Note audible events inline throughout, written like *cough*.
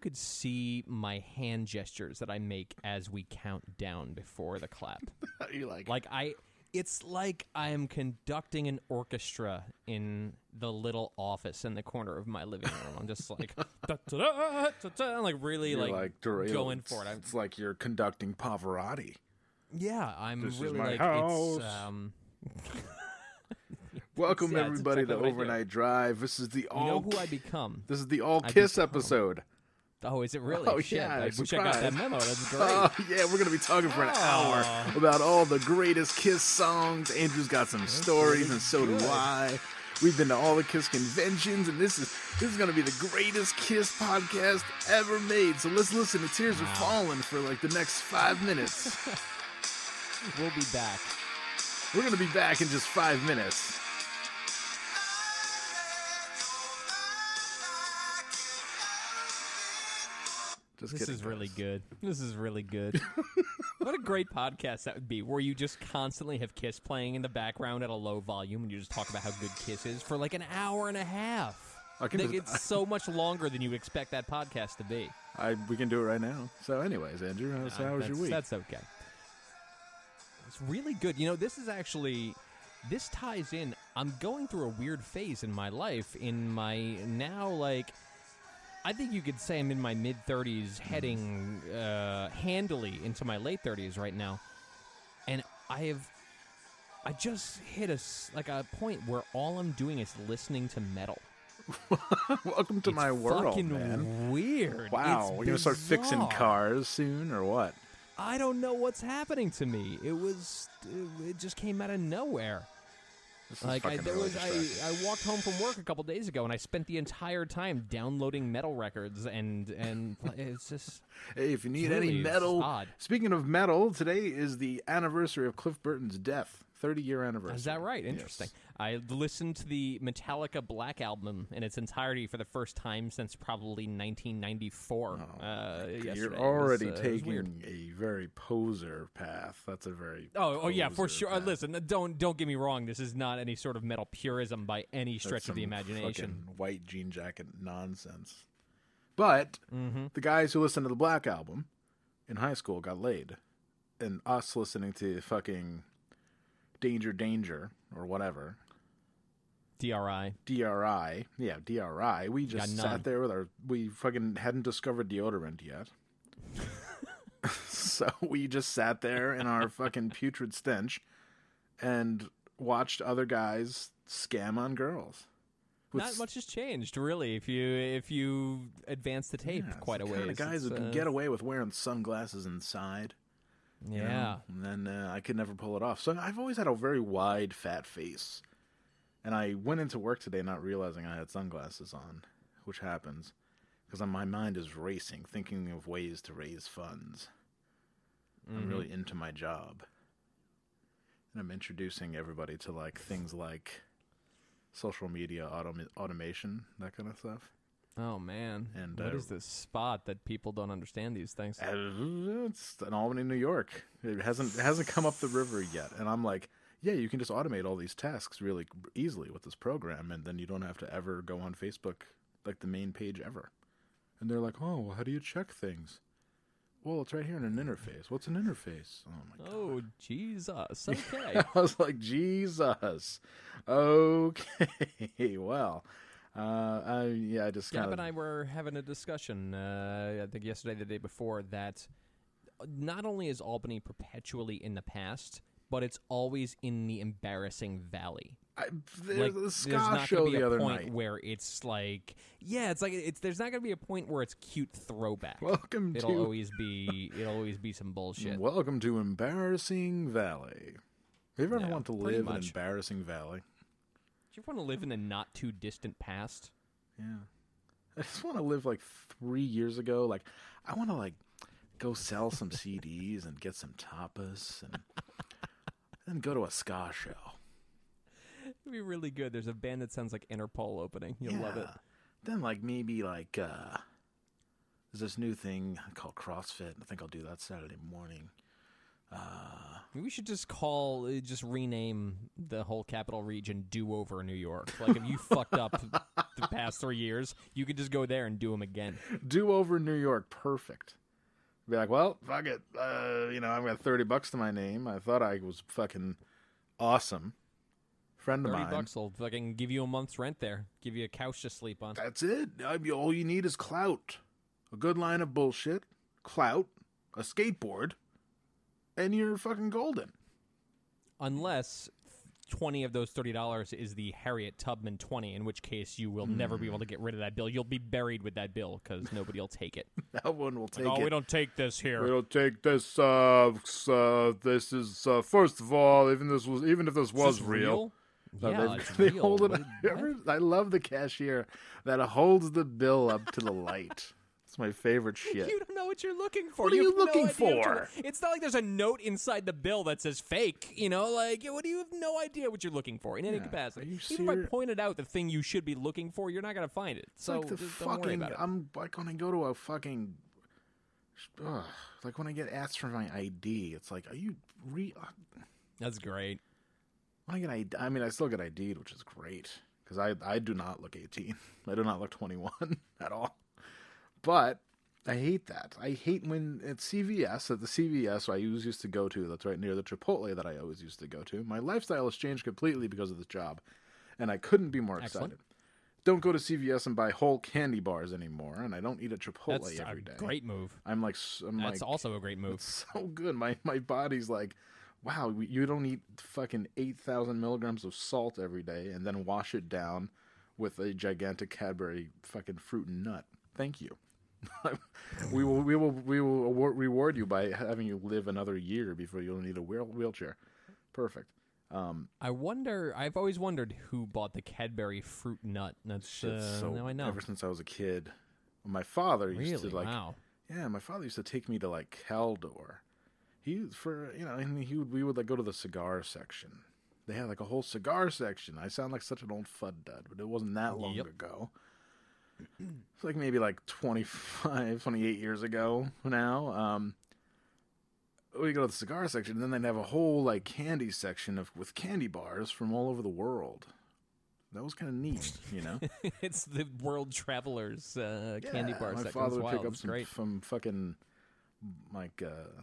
Could see my hand gestures that I make as we count down before the clap. *laughs* you like, like I it's like I am conducting an orchestra in the little office in the corner of my living room. I'm just like da, da, da, da, like really you're like, like going for it. I'm, It's like you're conducting Pavarotti. yeah, I'm This is really like house. it's um *laughs* Welcome Yeah, everybody exactly to what I do. Overnight Drive. This is the you all know who I become. this is the all I kiss become- episode. Oh, is it really? Oh, Shit, yeah, I wish I got that memo. That's oh, great. Oh *laughs* yeah, we're gonna be talking for an oh. hour about all the greatest Kiss songs. Andrew's got some stories, and so do. I. We've been to all the Kiss conventions, and this is this is gonna be the greatest Kiss podcast ever made. So let's listen to Tears Are Falling for like the next five minutes. *laughs* we'll be back. We're gonna be back in just five minutes. Just This kidding, is really guys. good. This is really good. *laughs* what a great podcast that would be, where you just constantly have Kiss playing in the background at a low volume, and you just talk about how good Kiss is for like an hour and a half. I can Like, just- it's so much longer than you expect that podcast to be. I we can do it right now. So, anyways, Andrew, how's, Uh, how was your week? That's okay. It's really good. You know, this is actually this ties in. I'm going through a weird phase in my life. In my now, like, I think you could say I'm in my mid 30s, heading uh, handily into my late 30s right now, and I have. I just hit a like a point where all I'm doing is listening to metal. *laughs* Welcome to It's my world, fucking man. Weird. Wow, It's we're gonna start fixing cars soon, or what? I don't know what's happening to me. It was, it just came out of nowhere. This Like I, there really was, I. I walked home from work a couple days ago, and I spent the entire time downloading metal records, and and *laughs* it's just Hey, if you need really- any metal, odd. speaking of metal, today is the anniversary of Cliff Burton's death. 30 year anniversary. is that right? Yes. Interesting. I listened to the Metallica Black album in its entirety for the first time since probably 1994. uh, yesterday. You're already uh, was weird. taking a very poser path. That's a very Oh, oh yeah, for sure. Uh, listen, uh, don't don't get me wrong. This is not any sort of metal purism by any stretch of the imagination. white jean jacket nonsense. But Mm-hmm. the guys who listened to the Black album in high school got laid, and us listening to fucking Danger Danger or whatever DRI. DRI, yeah DRI. We just sat there with our we fucking hadn't discovered deodorant yet. *laughs* so we just sat there in our *laughs* fucking putrid stench and watched other guys scam on girls. With Not much has changed, really. If you if you advance the tape Yeah, quite a the ways, of guys It's, who can uh, get away with wearing sunglasses inside. You know? Yeah. And then uh, I could never pull it off. So I've always had a very wide, fat face. And I went into work today not realizing I had sunglasses on, which happens because my mind is racing, thinking of ways to raise funds. I'm Mm-hmm. really into my job. And I'm introducing everybody to like things like social media autom- automation, that kind of stuff. Oh man. And, what uh, is this spot that people don't understand these things? Uh, It's in Albany, New York. It hasn't it hasn't come up the river yet, and I'm like, yeah, you can just automate all these tasks really easily with this program, and then you don't have to ever go on Facebook like the main page ever. And they're like, oh, well, how do you check things? Well, it's right here in an interface. What's an interface? Oh my god. Oh Jesus. *laughs* Okay. I was like, Jesus. Okay, *laughs* well, uh, I yeah, I just Gab kind and I were having a discussion, uh, I think yesterday, the day before, that not only is Albany perpetually in the past, but it's always in the embarrassing valley. I, there's like, the there's not show be the a other point night. where it's like, yeah, it's like it's. There's not going to be a point where it's cute throwback. Welcome it'll to always be. It'll always be some bullshit. Welcome to Embarrassing Valley. Have you ever want to live in. Embarrassing Valley? Do you want to live in the not too distant past? Yeah. I just want to live like three years ago. Like, I want to like go sell some CDs and get some tapas and *laughs* then go to a ska show. It'd be really good. There's a band that sounds like Interpol opening. You'll love it. Then like maybe like uh there's this new thing called CrossFit. I think I'll do that Saturday morning. We should just call, uh, just rename the whole capital region Do Over New York. Like if you *laughs* fucked up the past three years, you could just go there and do them again. do over New York, perfect. Be like, well, fuck it. Uh, you know, I've got thirty bucks to my name. I thought I was fucking awesome. Friend of Thirty mine. bucks will fucking give you a month's rent there. Give you a couch to sleep on. That's it. All you need is clout. A good line of bullshit, clout, a skateboard, and you're fucking golden. Unless twenty of those thirty dollars is the Harriet Tubman twenty, in which case you will never be able to get rid of that bill. You'll be buried with that bill because nobody will take it. *laughs* That one will take oh, it. we don't take this here. We don't take this. Uh, uh, this is uh, first of all, even this was, even if this was this real. No, Yeah, they, it's *laughs* they real. hold it. What- *laughs* I love the cashier that holds the bill up to the light. It's my favorite *laughs* shit. You don't know what you're looking for. What are you no looking you're- for? It's not like there's a note inside the bill that says fake. You know, like what do you have no idea what you're looking for in any Yeah. capacity. Are you Even if I pointed out the thing you should be looking for, you're not gonna find it. It's so like the just don't worry fucking. about it. I'm like when I go to a fucking. Ugh, like when I get asked for my ID, it's like, are you re? uh, That's great. I get ID, I mean, I still get ID'd, which is great because I I do not look 18. *laughs* I do not look 21 *laughs* at all. But I hate that. I hate when at CVS at the CVS I always used to go to. That's right near the Chipotle that I always used to go to. My lifestyle has changed completely because of this job, and I couldn't be more Excellent. excited. Don't go to CVS and buy whole candy bars anymore, and I don't eat at Chipotle That's every a day. great move. I'm like, I'm That's like, also a great move. *laughs* it's so good. My my body's like, wow, you don't eat fucking eight thousand milligrams of salt every day and then wash it down with a gigantic Cadbury fucking fruit and nut. Thank you. *laughs* we will we will we will award, reward you by having you live another year before you'll need a wheel, wheelchair. Perfect. Um, I wonder. I've always wondered who bought the Cadbury fruit nut. That's uh, so now I know. ever since I was a kid, my father used really? to like wow. Yeah, my father used to take me to like Caldor. He for you know, and he would we would like go to the cigar section. They had like a whole cigar section. I sound like such an old fud dud, but it wasn't that long Yep. ago. *clears throat* It's like maybe like 25, 28 years ago now. Um, we go to the cigar section, and then they'd have a whole like candy section of with candy bars from all over the world. That was kind of neat, you know. *laughs* it's the World Travelers uh, candy Yeah, bar My section. father would wild. pick up some from fucking like uh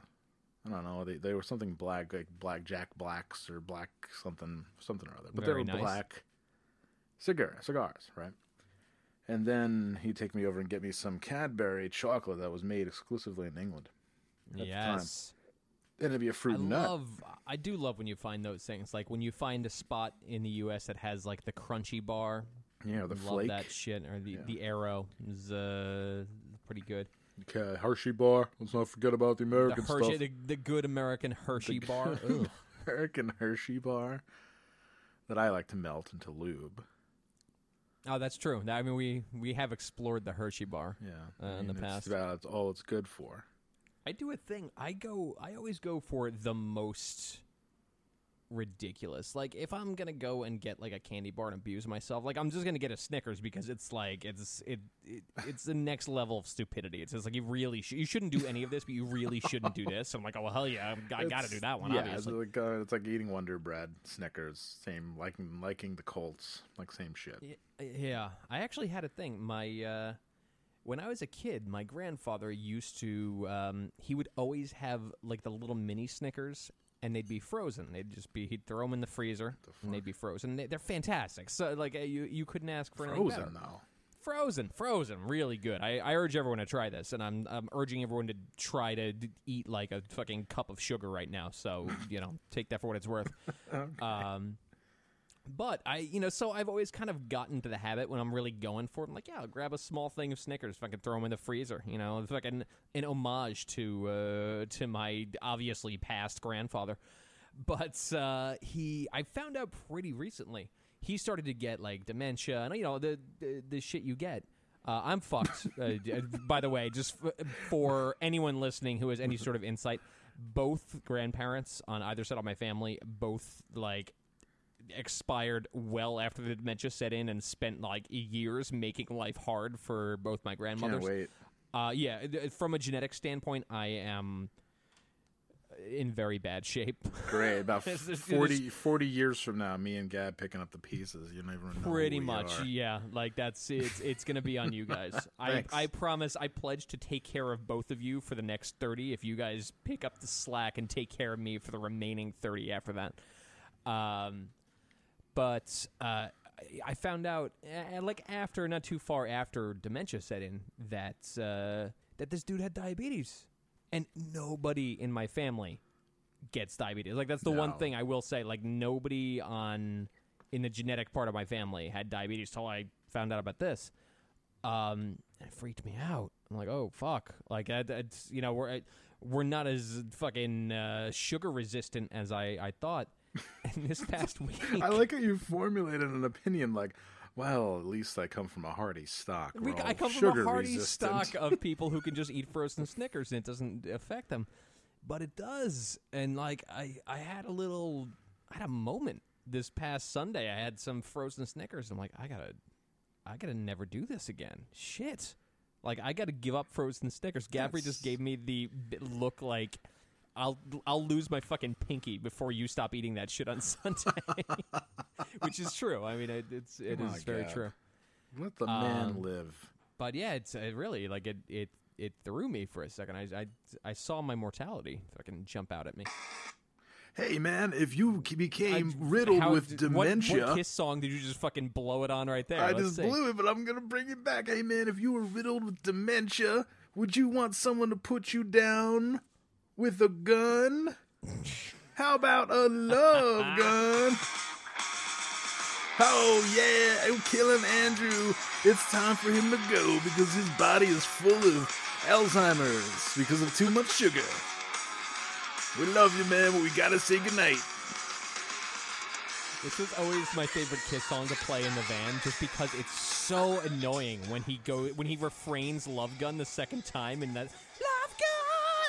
I don't know. They they were something black, like black Jack Blacks or black something something or other. But Very they were nice. black cigar cigars, right? And then he'd take me over and get me some Cadbury chocolate that was made exclusively in England. the time. Yes. And it'd be a fruit I nut. love. I do love when you find those things. Like when you find a spot in the U.S. that has like the crunchy bar. yeah, the love flake. that shit. Or the Yeah. the Aero is uh, pretty good. Okay, Hershey bar. Let's not forget about the The American Hershey, stuff. the, the good American Hershey bar. *laughs* American Hershey bar that I like to melt into lube. Oh, that's true. I mean, we we have explored the Hershey bar. Yeah, Uh, in the past. it's about all it's good for. I do a thing. I go. I always go for the most ridiculous. Like if I'm gonna go and get like a candy bar and abuse myself, like I'm just gonna get a Snickers because it's like it's it, it it's the next level of stupidity. It's just like you really sh- you shouldn't do any of this, but you really shouldn't do this. I'm like, oh well, hell yeah, I got to do that one. Yeah, obviously. it's like uh, it's like eating Wonder Bread, Snickers, same liking liking the Colts, like same shit. Yeah, I actually had a thing. My uh, when I was a kid, my grandfather used to. Um, he would always have like the little mini Snickers, and they'd be frozen. They'd just be he'd throw them in the freezer, and they'd be frozen. They, they're fantastic. So like uh, you you couldn't ask for anything better. Frozen though. Frozen, frozen, really good. I, I urge everyone to try this, and I'm I'm urging everyone to try to d- eat like a fucking cup of sugar right now. So you know, take that for what it's worth. *laughs* Um, but I, you know, so I've always kind of gotten to the habit when I'm really going for it. I'm like, yeah, I'll grab a small thing of Snickers, fucking throw them in the freezer. You know, it's like an, an homage to uh, to my obviously passed grandfather. But uh, he, I found out pretty recently, he started to get like dementia and you know the the, the shit you get. Uh, I'm fucked. *laughs* uh, uh, by the way, just f- for anyone listening who has any sort of insight, both grandparents on either side of my family, both like expired well after the dementia set in and spent like years making life hard for both my Can't grandmothers. wait. Uh, yeah, from a genetic standpoint, I am in very bad shape. Great. *laughs* About there's- 40, 40 years from now, me and Gab picking up the pieces. You never know. Pretty much, yeah. Like that's it's it's gonna be on you guys. *laughs* I I promise. I pledge to take care of both of you for the next thirty. If you guys pick up the slack and take care of me for the remaining thirty after that. Um, but uh, I- found out uh, like after not too far after dementia set in that uh, that this dude had diabetes, and nobody in my family gets diabetes. Like that's the one thing I will say. Like nobody on in the genetic part of my family had diabetes till I found out about this. Um, it freaked me out. I'm like, oh fuck! Like that, that's you know we're we're not as fucking uh, sugar resistant as I I thought. *laughs* And this past week, I like how you formulated an opinion like, well, at least I come from a hearty stock. We, I come from a hearty resistant. stock of people who can just eat frozen Snickers and it doesn't affect them, but it does. And like I, I had a little, I had a moment this past Sunday. I had some frozen Snickers. I'm like, I gotta, I gotta never do this again. Shit. Like I gotta give up frozen Snickers. Gabri just gave me the look like. I'll I'll lose my fucking pinky before you stop eating that shit on *laughs* Sunday, *laughs* which is true. I mean, it, it's it is very Gab. true. Let the man Um, live. But yeah, it's it really like it it it threw me for a second. I I, I saw my mortality fucking jump out at me. Hey, man, if you became I- riddled how- with what- dementia. What, Kiss song did you just fucking blow it on right there? I Let's just see. blew it, but I'm gonna bring it back. Hey man, if you were riddled with dementia, would you want someone to put you down with a gun? How about a love *laughs* gun? Oh yeah, I'm killing Andrew. It's time for him to go because his body is full of Alzheimer's because of too much sugar. We love you, man, but we gotta say goodnight. This is always my favorite Kiss song to play in the van, just because it's so annoying when he go when he refrains "Love Gun" the second time and that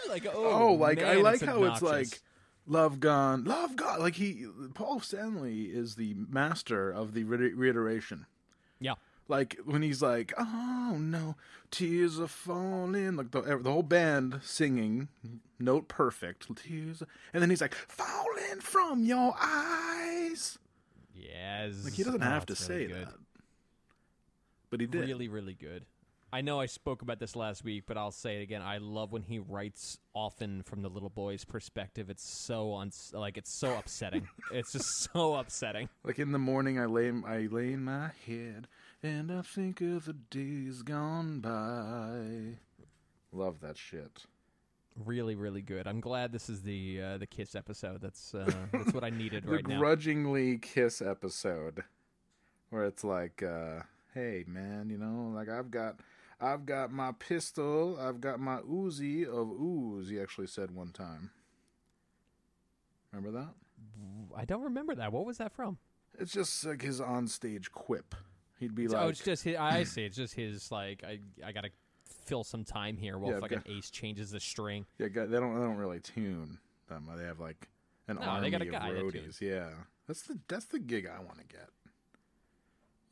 like oh Oh, like I like it's how it's like love gone, love gone. Like he, Paul Stanley is the master of the reiteration. yeah Like when he's like, "Oh no, tears are falling," like the the whole band singing, note perfect, tears, and then he's like, "Falling from your eyes." yes Like he doesn't Oh, have to really say good. that, but he did. Really, really good. I know I spoke about this last week, but I'll say it again. I love when he writes often from the little boy's perspective. It's so uns- like it's so upsetting. *laughs* it's just so upsetting. Like in the morning, I lay I lay in my head and I think of the days gone by. Love that shit. Really, really good. I'm glad this is the uh, the Kiss episode. That's uh, that's what I needed *laughs* the right now. grudgingly kiss episode, where it's like, uh, "Hey, man, you know, like I've got, I've got my pistol. I've got my Uzi of ooze. He actually said one time. Remember that? I don't remember that. What was that from? It's just like his onstage quip. He'd be like, "Oh, it's just his, I *clears throat* see. It's just his like I I gotta fill some time here while Yeah, fucking okay. Ace changes the string. yeah, they don't they don't really tune them. They have like an No, army got a of that roadies. Yeah, that's the that's the gig I want to get.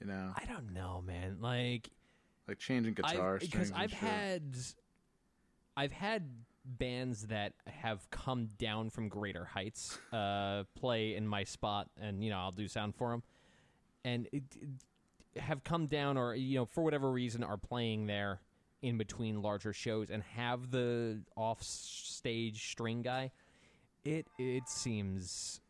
You know, I don't know, man. Like like changing guitar because strings. and I've shit. had I've had bands that have come down from greater heights uh, play in my spot, and you know I'll do sound for them, and it, it- have come down or you know for whatever reason are playing there in between larger shows and have the off stage string guy. It it seems.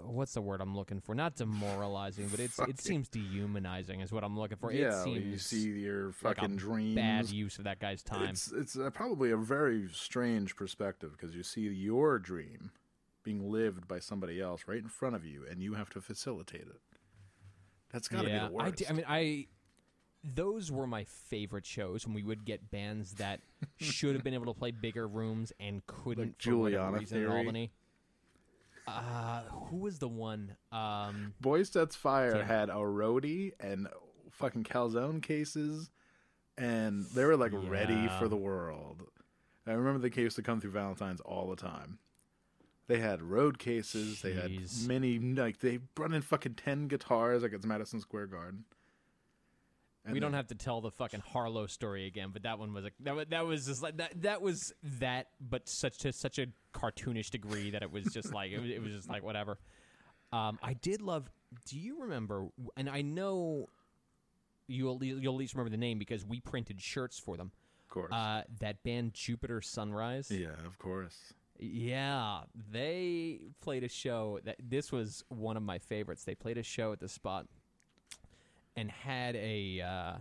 What's the word I'm looking for? Not demoralizing, but it's *laughs* it seems dehumanizing is what I'm looking for. yeah, it seems you see your like a fucking dreams. bad use of that guy's time. It's it's uh probably a very strange perspective because you see your dream being lived by somebody else right in front of you, and you have to facilitate it. That's got to yeah, be the worst. I, d- I mean, I those were my favorite shows when we would get bands that *laughs* should have been able to play bigger rooms and couldn't Like for Juliana reason in Albany. Uh, who was the one? Um, Boy Sets Fire Yeah. had a roadie and fucking calzone cases, and they were like ready for the world. I remember they used to come through Valentine's all the time. They had road cases. They had Jeez. many like they brought in fucking ten guitars like it's Madison Square Garden. And we don't have to tell the fucking Harlow story again, but that one was a, that was, that was just like that that was that, but such to such a cartoonish degree that it was just like it was, it was just like whatever. Um, I did love. Do you remember? And I know you'll you'll at least remember the name because we printed shirts for them. of course. Uh, that band Jupiter Sunrise. yeah, of course. Yeah, they played a show that this was one of my favorites. They played a show at the spot and had a uh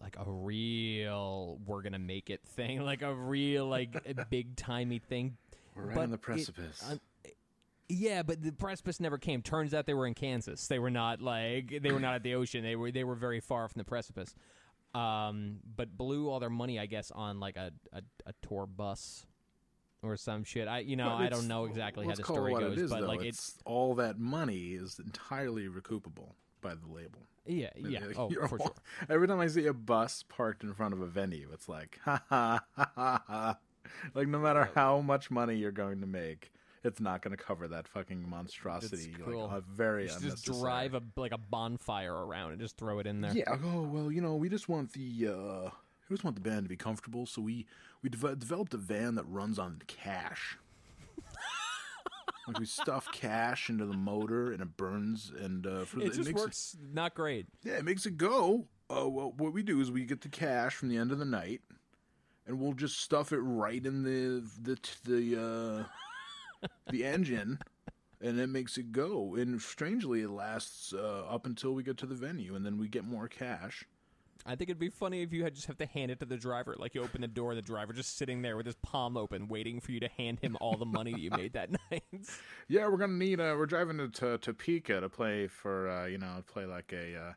like a real we're gonna make it thing, *laughs* like a real like big timey thing. We're right But on the it- precipice. um, Yeah, but the precipice never came. Turns out they were in Kansas. They were not like they were not at the ocean. They were they were very far from the precipice. Um, but blew all their money, I guess, on like a, a, a tour bus or some shit. I you know I don't know exactly how the it story goes, it is, but though. like it's all that money is entirely recoupable by the label. yeah, yeah, Like, *laughs* oh for all- sure. Every time I see a bus parked in front of a venue, it's like, *laughs* ha ha ha ha ha. Like, no matter how much money you're going to make, it's not going to cover that fucking monstrosity. It's Like, cool. uh, very just drive a like a bonfire around and just throw it in there. Yeah. Oh well, you know, we just want the uh, we just want the band to be comfortable, so we we dev- developed a van that runs on cash. Like we stuff cash into the motor and it burns and uh, for it the, just makes works not great. yeah, it makes it go. Uh, well, what we do is we get the cash from the end of the night, and we'll just stuff it right in the the the uh, the engine, and it makes it go. And strangely, it lasts uh, up until we get to the venue, and then we get more cash. I think it'd be funny if you had just have to hand it to the driver. Like you open the door, the driver just sitting there with his palm open, waiting for you to hand him all the money that you made that *laughs* night. Yeah, we're gonna need. Uh, we're driving to, to Topeka to play for uh, you know play like a uh,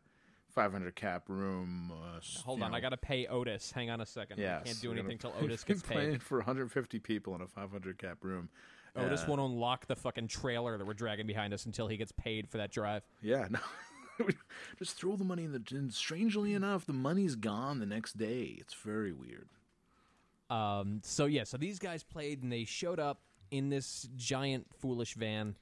500 cap room. Uh, Hold on, know. I gotta pay Otis. Hang on a second. Yes, I can't do anything till *laughs* Otis gets playing paid. for 150 people in a 500 cap room. Otis Uh, won't unlock the fucking trailer that we're dragging behind us until he gets paid for that drive. Yeah, *laughs* no. *laughs* Just throw the money in the. And strangely enough, the money's gone the next day. It's very weird. Um, so yeah, so these guys played and they showed up in this giant foolish van,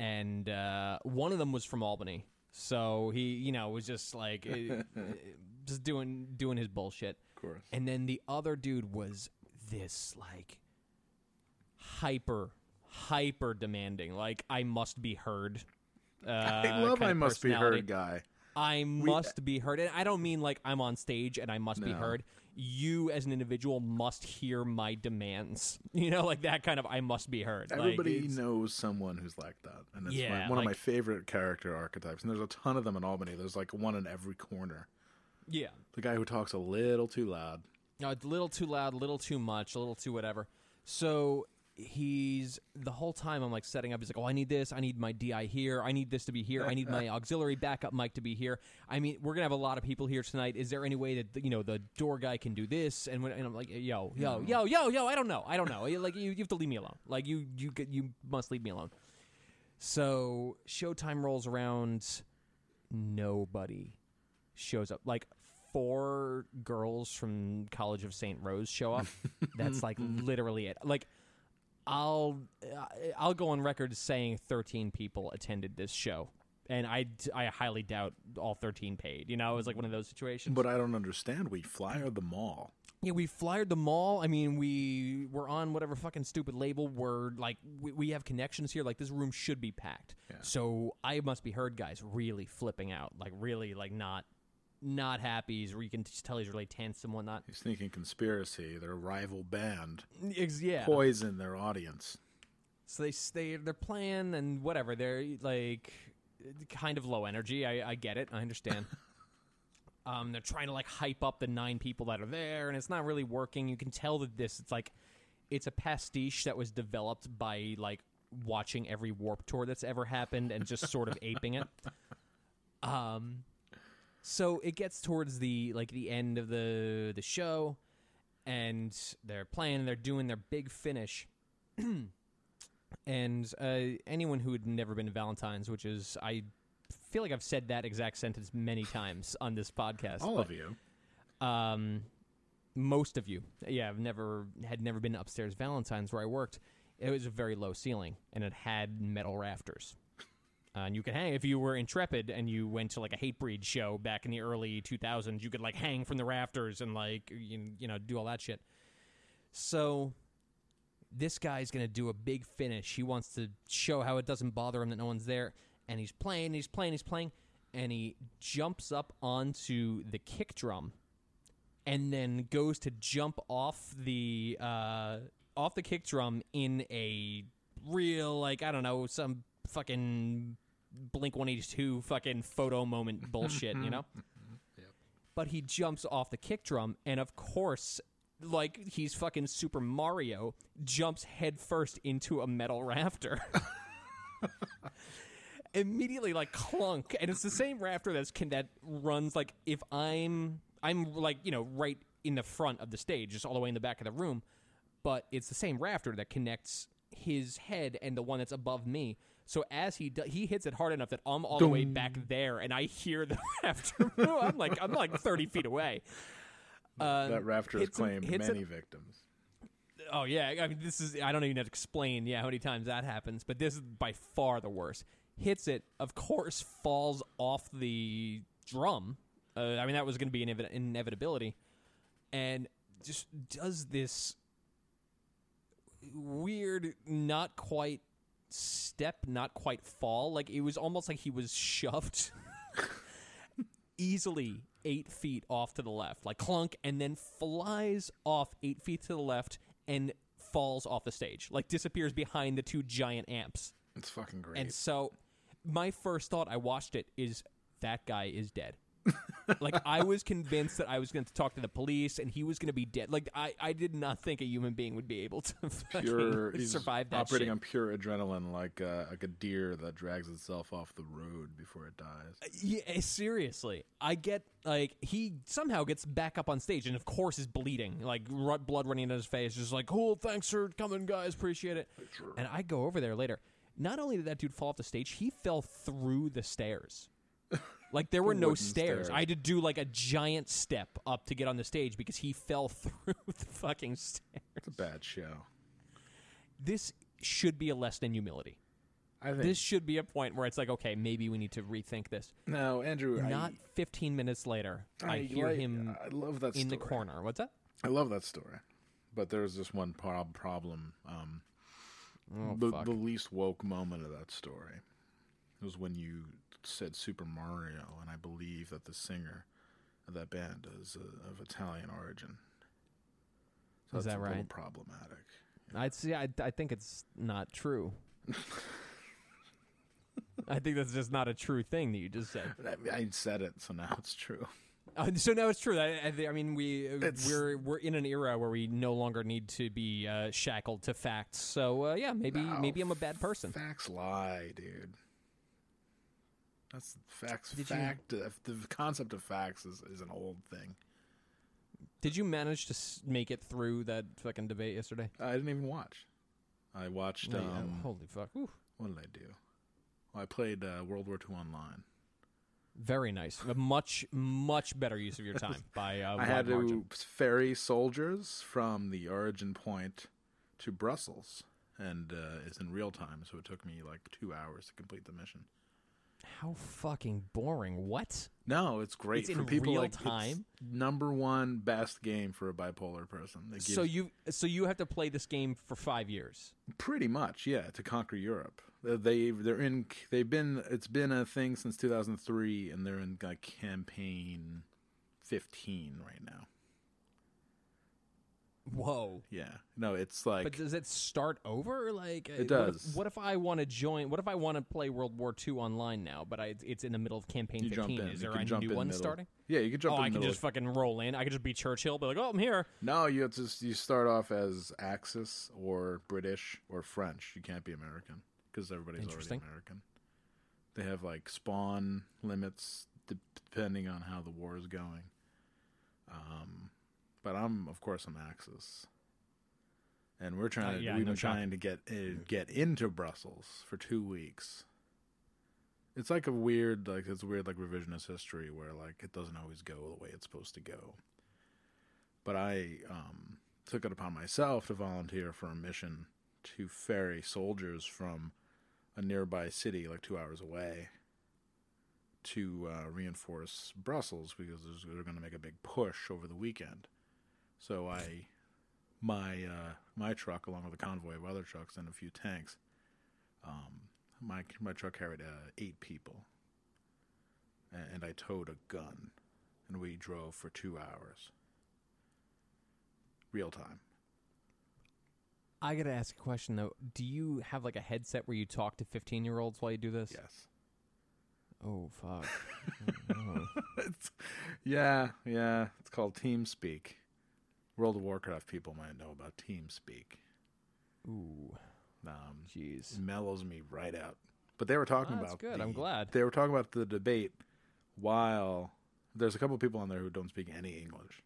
and uh, one of them was from Albany. So he, you know, was just like eh, *laughs* just doing doing his bullshit. Of course. And then the other dude was this like hyper hyper demanding. Like I must be heard. Uh, I love I must be heard, guy. I must be heard. And I don't mean like I'm on stage and I must be heard. You as an individual must hear my demands. *laughs* You know, like that kind of I must be heard. Like, Everybody it's- knows someone who's like that, and it's my, Yeah, one of my favorite character archetypes. And there's a ton of them in Albany. There's like one in every corner. Yeah. The guy who talks a little too loud. No, a little too loud, a little too much, a little too whatever. So he's the whole time I'm like setting up. He's like, "Oh, I need this. I need my DI here. I need this to be here. I need my *laughs* auxiliary backup mic to be here. I mean, we're gonna have a lot of people here tonight. Is there any way that you know the door guy can do this?" And, when, and I'm like, "Yo, yo, hmm. yo, yo, yo. I don't know. I don't know. Like you, you have to leave me alone. Like you, you, you must leave me alone." So showtime rolls around. Nobody shows up. Like four girls from College of St. Rose show up. *laughs* That's like literally it. Like I'll uh, I'll go on record saying 13 people attended this show. And I, I highly doubt all 13 paid. You know, it was like one of those situations. But I don't understand. We flyered the mall. Yeah, we flyered the mall. I mean, we were on whatever fucking stupid label. We're like, we, we have connections here. Like, this room should be packed. Yeah. So I must be heard, guys, really flipping out. Like, really, like, not not happy. He's, you can just tell he's really tense and whatnot. He's thinking conspiracy. Their rival band Yeah. poison their audience. So they they they're playing and whatever. They're like kind of low energy. I, I get it. I understand. *laughs* um, they're trying to like hype up the nine people that are there, and it's not really working. You can tell that this it's like it's a pastiche that was developed by like watching every Warped Tour that's ever happened and just sort of aping it. *laughs* Um, so it gets towards the like the end of the the show, and they're playing. They're doing their big finish *clears throat* and uh, anyone who had never been to Valentine's, which is I feel like I've said that exact sentence many times *laughs* on this podcast. All but, of you. um, most of you, yeah, I've never had never been upstairs Valentine's where I worked. It was a very low ceiling, and it had metal rafters. Uh, and you could hang if you were intrepid and you went to like a Hatebreed show back in the early 2000s. You could like hang from the rafters and like you, you know do all that shit. So this guy's going to do a big finish. He wants to show how it doesn't bother him that no one's there. And he's playing, he's playing, he's playing, and he jumps up onto the kick drum and then goes to jump off the uh, off the kick drum in a real like I don't know some fucking Blink One Eighty Two fucking photo moment *laughs* bullshit, you know. *laughs* But he jumps off the kick drum, and of course, like he's fucking Super Mario, jumps headfirst into a metal *laughs* rafter. Immediately, like clunk, and it's the same rafter that's can that runs like if I'm I'm like you know right in the front of the stage, just all the way in the back of the room, but it's the same rafter that connects his head and the one that's above me. So as he do, he hits it hard enough that I'm all the way back there, and I hear the *laughs* rafter. I'm like I'm like thirty feet away. Uh, that rafter has claimed many victims. Oh yeah, I mean this is I don't even have to explain yeah how many times that happens, but this is by far the worst. Hits it, of course, falls off the drum. Uh, I mean that was going to be an inevit- inevitability, and just does this weird, not quite step, not quite fall. Like it was almost like he was shoved *laughs* easily eight feet off to the left, like clunk, and then flies off eight feet to the left and falls off the stage, like disappears behind the two giant amps. It's fucking great. And so, my first thought, I watched it, is that guy is dead. Like I was convinced that I was going to talk to the police and he was going to be dead. Like I, I did not think a human being would be able to *laughs* pure, survive that operating shit. on pure adrenaline, like uh, like a deer that drags itself off the road before it dies. Yeah, eh, seriously. I get like he somehow gets back up on stage, and of course is bleeding, like ru- blood running down his face. Just like, cool, thanks for coming, guys, appreciate it. And I go over there later. Not only did that dude fall off the stage, he fell through the stairs. Like there were no stairs. I had to do like a giant step up to get on the stage because he fell *laughs* through the fucking stairs. It's a bad show. This should be a lesson in humility. I think. This should be a point where it's like, okay, maybe we need to rethink this. no, Andrew. Not 15 minutes later, I, hear like- him I love that in the corner. What's that? I love that story, but there's this one prob- problem. Um, Oh, the, the least woke moment of that story was when you said Super Mario, and I believe that the singer of that band is uh, of Italian origin. So Is that's that right? problematic. I'd see. I, I think it's not true. *laughs* I think that's just not a true thing that you just said. *laughs* I, I said it, so now it's true. Uh, so now it's true. I, I, I mean, we uh, It's- we're we're in an era where we no longer need to be uh, shackled to facts. So uh, yeah, maybe No, maybe I'm a bad person. Facts lie, dude. That's facts. Did you- fact. uh, The concept of facts is, is an old thing. Did you manage to make it through that fucking debate yesterday? I didn't even watch. I watched. Yeah, Um, holy fuck! Whew. what did I do? Well, I played uh, World War II online. Very nice. A much much better use of your *laughs* time by uh, I had wide margin. to ferry soldiers from the origin point to Brussels, and uh, it's in real time, so it took me like two hours to complete the mission. How fucking boring! What? No, it's great It's for in people real like it's time? number one best game for a bipolar person. Gives, So you so you have to play this game for five years. pretty much, yeah, to conquer Europe. They they're in they've been it's been a thing since 2003, and they're in like campaign 15 right now. Whoa! Yeah, no, it's like But does it start over? Like uh, It what if- does. What if, I want to join? What if I want to play World War II online now, but I, it's in the middle of campaign you jump fifteen? in. Is there a jump new in one middle. starting? Yeah, you can jump Oh, I can just fucking roll in. I could just be Churchill, be like, "Oh, I'm here." No, you have to you start off as Axis or British or French. You can't be American because everybody's already American. They have like spawn limits depending on how the war is going. Um, but I'm of course I'm Axis, and we're trying Uh, to yeah, we've no been shock. trying to get uh, get into Brussels for two weeks. It's like a weird like it's weird like revisionist history where like it doesn't always go the way it's supposed to go but I um, took it upon myself to volunteer for a mission to ferry soldiers from a nearby city, like two hours away, to uh, reinforce Brussels because they're going to make a big push over the weekend. So I, my uh, my truck, along with a convoy of other trucks and a few tanks, um, my my truck carried uh, eight people, and, and I towed a gun, and we drove for two hours real time. I gotta ask a question though. Do you have like a headset where you talk to 15 year olds while you do this? Yes. Oh fuck. *laughs* Oh. yeah, yeah. It's called TeamSpeak. World of Warcraft people might know about TeamSpeak. Ooh, Um, jeez. mellows me right out. But they were talking Oh, that's about good. the- I'm glad. They were talking about the debate while there's a couple of people on there who don't speak any English.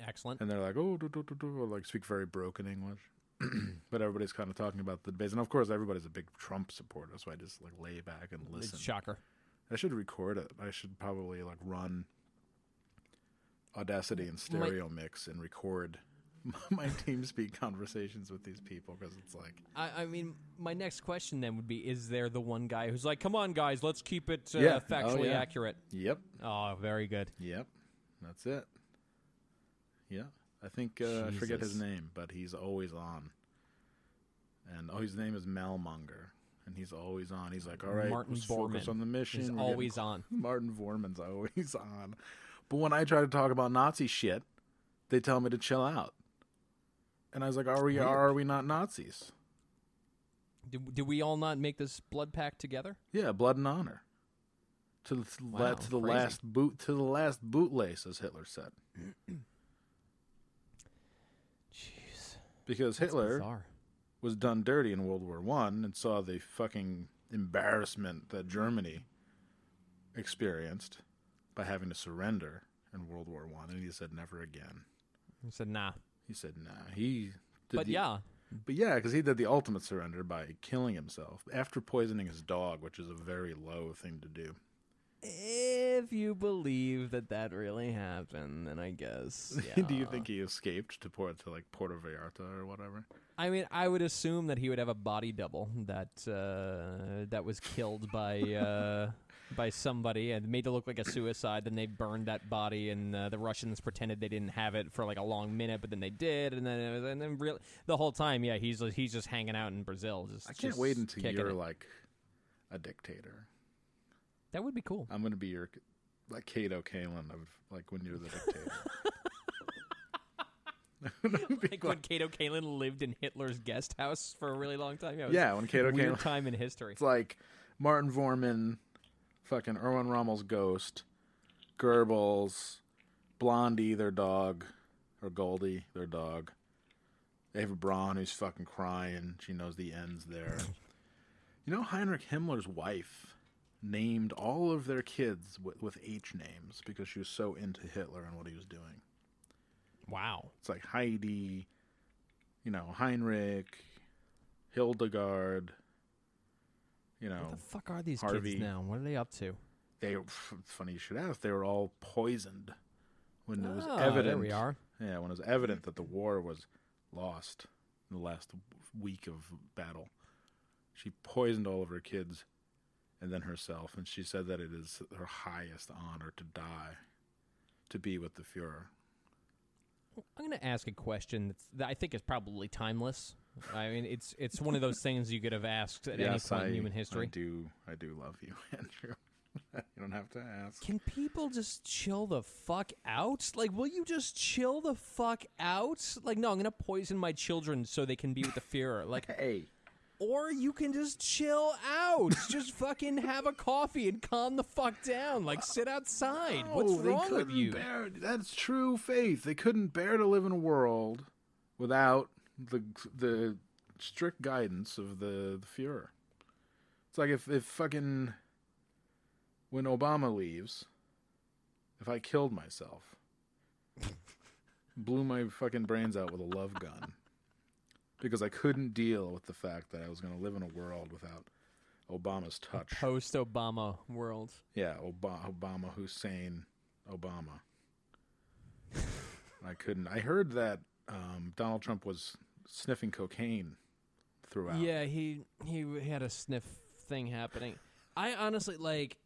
Excellent. and they're like, oh, do, do, do, do, like speak very broken English. *clears throat* but everybody's kind of talking about the debates, and of course, everybody's a big Trump supporter, so I just like lay back and listen. It's shocker. I should record it. I should probably like run Audacity and stereo mix and record *laughs* my TeamSpeak conversations with these people because it's like, I, I mean, my next question then would be: Is there the one guy who's like, "Come on, guys, let's keep it uh, Yeah. Oh, factually yeah. accurate"? yep, Oh, very good. yep, that's it. Yeah, I think uh, I forget his name, but he's always on. And oh, his name is Malmonger, and he's always on. He's like, all right, Martin let's focus on the mission. He's We're getting always on. *laughs* Martin Bormann's always on. But when I try to talk about Nazi shit, they tell me to chill out. And I was like, "Are we? Weird. Are we not Nazis? Did, did we all not make this blood pact together? Yeah, blood and honor. To the, to the Wow, to the crazy. last boot to the last bootlace, as Hitler said, *clears throat* Jeez, because that's Hitler bizarre. was done dirty in World War One and saw the fucking embarrassment that Germany experienced by having to surrender in World War One, and he said never again. He said, "Nah." He said, "Nah." He did But the- yeah, But yeah, because he did the ultimate surrender by killing himself after poisoning his dog, which is a very low thing to do. if you believe that that really happened, then I guess. *laughs* do you think he escaped to port to like Puerto Vallarta or whatever? I mean, I would assume that he would have a body double that uh, that was killed by uh, by somebody and made to look like a suicide. Then they burned that body, and uh, the Russians pretended they didn't have it for like a long minute, but then they did, and then was, and then real the whole time, yeah, he's he's just hanging out in Brazil. Just I can't just wait until you're it. like a dictator. that would be cool. I'm gonna be your like Kato Kaelin of like when you're the dictator. *laughs* *laughs* like when Kato Kaelin lived in Hitler's guest house for a really long time. Yeah, yeah, when Kato Kaelin. time in history. It's like Martin Bormann, fucking Erwin Rommel's ghost, Goebbels, Blondie, their dog, or Goldie, their dog. Eva Braun, who's fucking crying. She knows the end's there. *laughs* you know, Heinrich Himmler's wife named all of their kids with, with H names because she was so into Hitler and what he was doing. Wow. It's like Heidi, you know, Heinrich, Hildegard. You know, What the fuck are these Harvey. kids now? What are they up to? they. Funny you should ask. They were all poisoned when it was Ah, evident. There we are. Yeah, when it was evident that the war was lost in the last week of battle, she poisoned all of her kids and then herself, and she said that it is her highest honor to die, to be with the Fuhrer. I'm going to ask a question that's, that I think is probably timeless. I mean, it's it's one of those things you could have asked at any point I, in human history. I do. I do love you, *laughs* Andrew. *laughs* you don't have to ask. Can people just chill the fuck out? Like, will you just chill the fuck out? Like, no, I'm gonna poison my children so they can be with the fear. Like, *laughs* Hey, or you can just chill out. just fucking have a coffee and calm the fuck down. Like, sit outside. What's No, they wrong with you? Bear, that's true faith. They couldn't bear to live in a world without the the strict guidance of the, the Fuhrer. It's like if if fucking when Obama leaves, if I killed myself, blew my fucking brains out with a love gun because I couldn't deal with the fact that I was going to live in a world without Obama's touch. Post Obama world. Yeah, Obama, Obama Hussein Obama. I couldn't. I heard that um, Donald Trump was sniffing cocaine throughout. Yeah, he he had a sniff thing happening. I honestly like.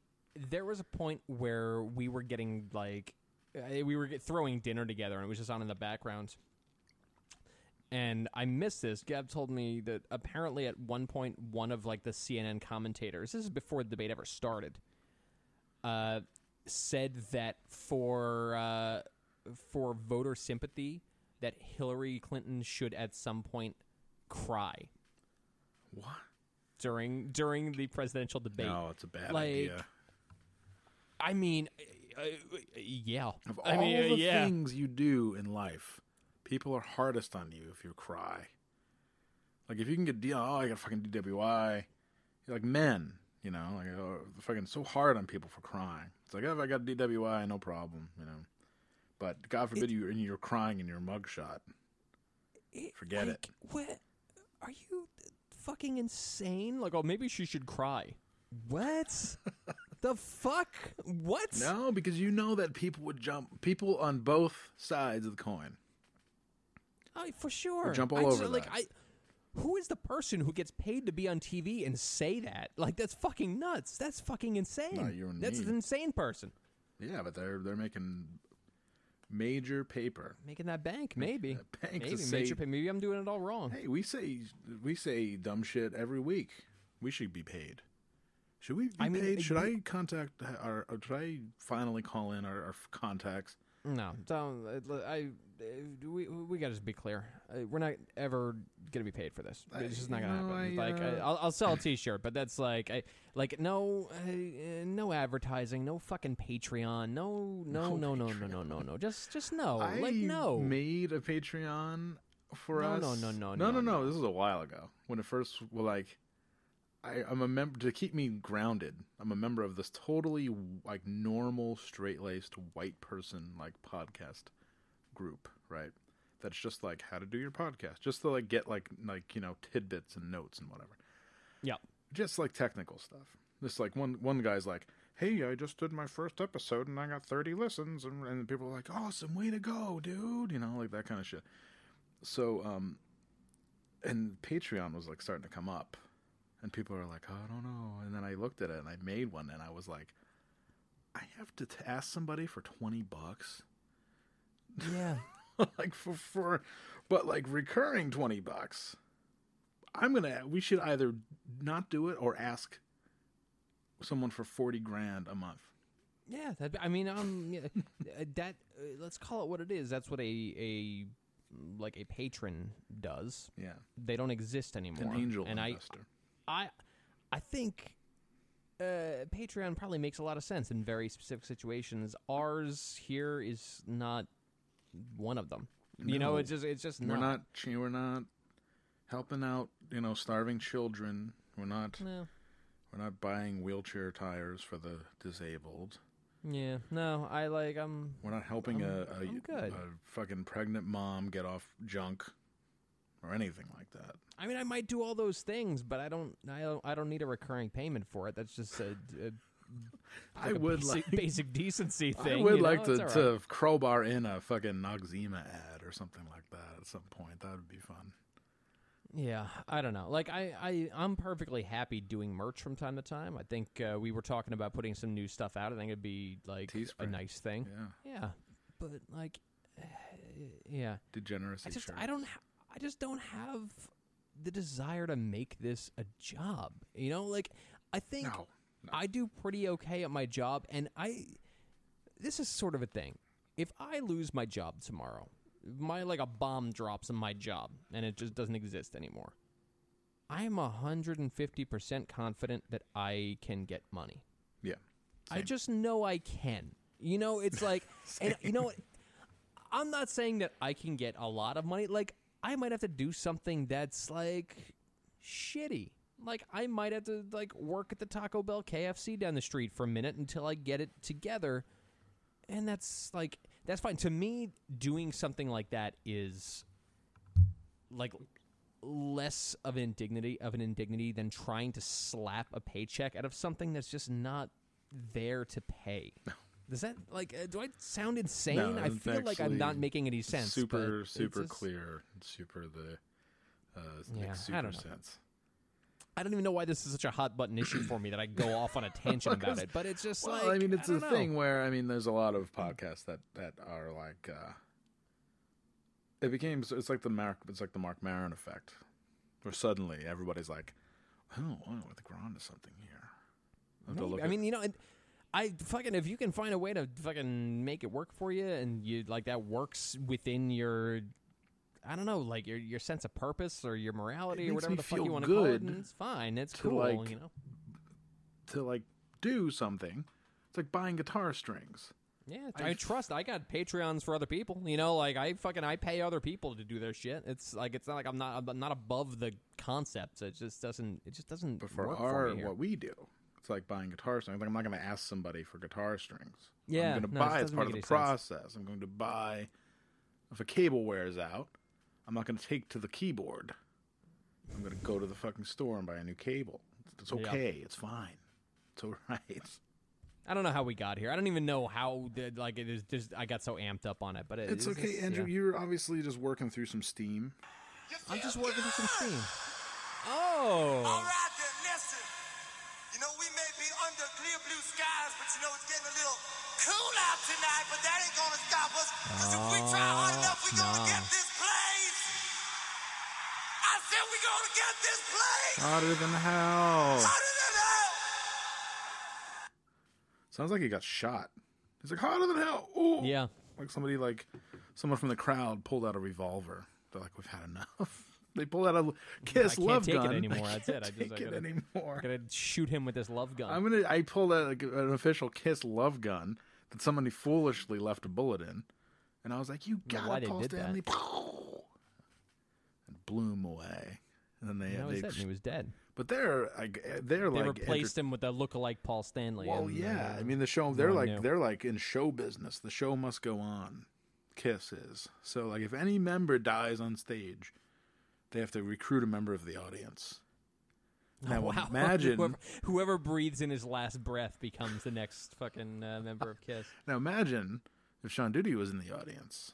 There was a point where we were getting like, uh, we were throwing dinner together, and it was just on in the background. And I missed this. Gab told me that apparently at one point, one of like the CNN commentators, this is before the debate ever started, uh, said that for uh, for voter sympathy, that Hillary Clinton should at some point cry What? during during the presidential debate. No, it's a bad Like, idea. I mean, uh, yeah. Of I all mean, uh, the yeah. things you do in life, people are hardest on you if you cry. Like if you can get D- oh, I got fucking DWI. You're like men, you know, like oh, fucking so hard on people for crying. It's like oh, if I got DWI, no problem, you know. But God forbid you and you're crying in your mugshot. Forget it. What? Are you fucking insane? Like, oh, maybe she should cry. What? the fuck? What? No, because you know that people would jump. People on both sides of the coin. I, for sure. jump all I just- over like. I. Who is the person who gets paid to be on TV and say that? Like that's fucking nuts. That's fucking insane. Not you and that's me. an insane person Yeah, but they're they're making major paper. making that bank. Maybe. That bank maybe. say- Major pay. Maybe I'm doing it all wrong. Hey, we say we say dumb shit every week. We should be paid. Should we be I mean, paid? Should I contact our? Or should I finally call in our, our contacts? No, don't. uh, I, uh, we we got to just be clear. Uh, we're not ever gonna be paid for this. It's just not gonna no, happen. I, like, I, uh, I'll, I'll sell a T-shirt, but that's like, I like no, uh, uh, no advertising, no fucking Patreon, no, no, no, no, no, no, no, no. Just, just no. I like no. made a Patreon for No, us. no, no, no, no, no, no, no. This was a while ago when it first well, like. I, I'm a member to keep me grounded. I'm a member of this totally like normal, straight laced white person like podcast group, right? That's just like how to do your podcast, just to like get like like you know tidbits and notes and whatever. Yeah. just like technical stuff. Just like one one guy's like, "Hey, I just did my first episode and I got 30 listens," and, and people are like, "Awesome, way to go, dude!" You know, like that kind of shit. So, um, and Patreon was like starting to come up, and people are like, oh, "I don't know," and then I looked at it and I made one, and I was like, "I have to t- ask somebody for 20 bucks." Yeah. *laughs* like for for but like recurring 20 bucks i'm gonna we should either not do it or ask someone for 40 grand a month Yeah, that, I mean, um, yeah, uh, that uh, let's call it what it is. That's what a a like a patron does. yeah They don't exist anymore. an angel and investor I, I I think uh, Patreon probably makes a lot of sense in very specific situations. Ours here is not one of them. You know, it's just it's just We're not. not. We're not helping out. You know, starving children. We're not. No. We're not buying wheelchair tires for the disabled. Yeah. No. I like. I'm. We're not helping a, a, I'm good. a fucking pregnant mom get off junk or anything like that. I mean, I might do all those things, but I don't. I don't. I don't need a recurring payment for it. That's just a. a *laughs* I like would basic, like. basic decency thing. I would you know? like to, right. to crowbar in a fucking Noxzema ad or something like that at some point. That would be fun. Yeah, I don't know. Like I, I, I'm perfectly happy doing merch from time to time. I think uh, we were talking about putting some new stuff out. I think it'd be like a nice thing. Yeah. Yeah, but like, *sighs* yeah, Degeneracy. I just, shirts. I don't, ha- I just don't have the desire to make this a job. You know, like I think No. no. I do pretty okay at my job, and I. This is sort of a thing. If I lose my job tomorrow, my like a bomb drops in my job, and it just doesn't exist anymore. I am hundred and fifty percent confident that I can get money. Yeah. I just know I can. You know, it's like, *laughs* and you know what? I'm not saying that I can get a lot of money. Like, I might have to do something that's like shitty. Like, I might have to like work at the Taco Bell KFC down the street for a minute until I get it together. And that's like, that's fine. To me, doing something like that is like less of an indignity of an indignity than trying to slap a paycheck out of something that's just not there to pay. Does that like uh, do I sound insane? No, I feel like I'm not making any sense. Super, super just- clear. Super the. Uh, Yeah, makes I super don't know. sense. I don't even know why this is such a hot button issue for me that I go *laughs* off on a tangent about it. But it's just Well, like I mean, it's I a know. thing where I mean, there's a lot of podcasts that that are like. uh It became it's like the Marc it's like the Marc Maron effect, where suddenly everybody's like, "Oh, wow, I think we're onto something here." I have to look I at- mean, you know, it, I fucking if you can find a way to fucking make it work for you, and you like that works within your, I don't know, like your your sense of purpose or your morality or whatever the fuck you want to call it, and it's fine. It's cool, like, you know. to like do something. It's like buying guitar strings. Yeah, I trust. I got Patreons for other people. You know, like I fucking I pay other people to do their shit. It's like it's not like I'm not I'm not above the concepts. It just doesn't it just doesn't But for our for what we do, it's like buying guitar strings. Like I'm not going to ask somebody for guitar strings. Yeah, I'm going to no, buy as doesn't part of the any sense. process. I'm going to buy if a cable wears out. I'm not going to take to the keyboard. I'm going to go to the fucking store and buy a new cable. It's Yeah. okay. It's fine. It's all *laughs* right. I don't know how we got here. I don't even know how the, like it is just I got so amped up on it, but it, It's it's okay, just- Andrew. yeah. You're obviously just working through some steam. I'm just working through some steam. Oh, All right then, listen. You know, we may be under clear blue skies, but you know it's getting a little cool out tonight, but that ain't gonna stop us. Cause if we try hard enough, we're gonna oh, no. get this place. I said we're gonna get this place. Hotter than hell. Hotter than hell. Sounds like he got shot. He's like hotter than hell. Ooh. yeah. Like somebody like someone from the crowd pulled out a revolver. They're like, we've had enough. They pulled out a kiss love gun. I can't love take it gun. *laughs* anymore. I That's it. I just- take I it gotta- anymore. Gonna shoot him with this love gun. I'm gonna. I pulled out like, an official kiss love gun that somebody foolishly left a bullet in, and I was like, "You know got why they Paul did that. Stanley." *laughs* And blew him away. And then they, that was they it. and He was dead. but they're like they're like They like replaced him with a lookalike Paul Stanley. Well, and, yeah. uh, I mean, the show they're like knew. they're like in show business. The show must go on. Kiss is so like if any member dies on stage, they have to recruit a member of the audience. Now wow. *laughs* imagine whoever, whoever breathes in his last breath becomes the next fucking uh, member of Kiss. now imagine if Sean Duty was in the audience,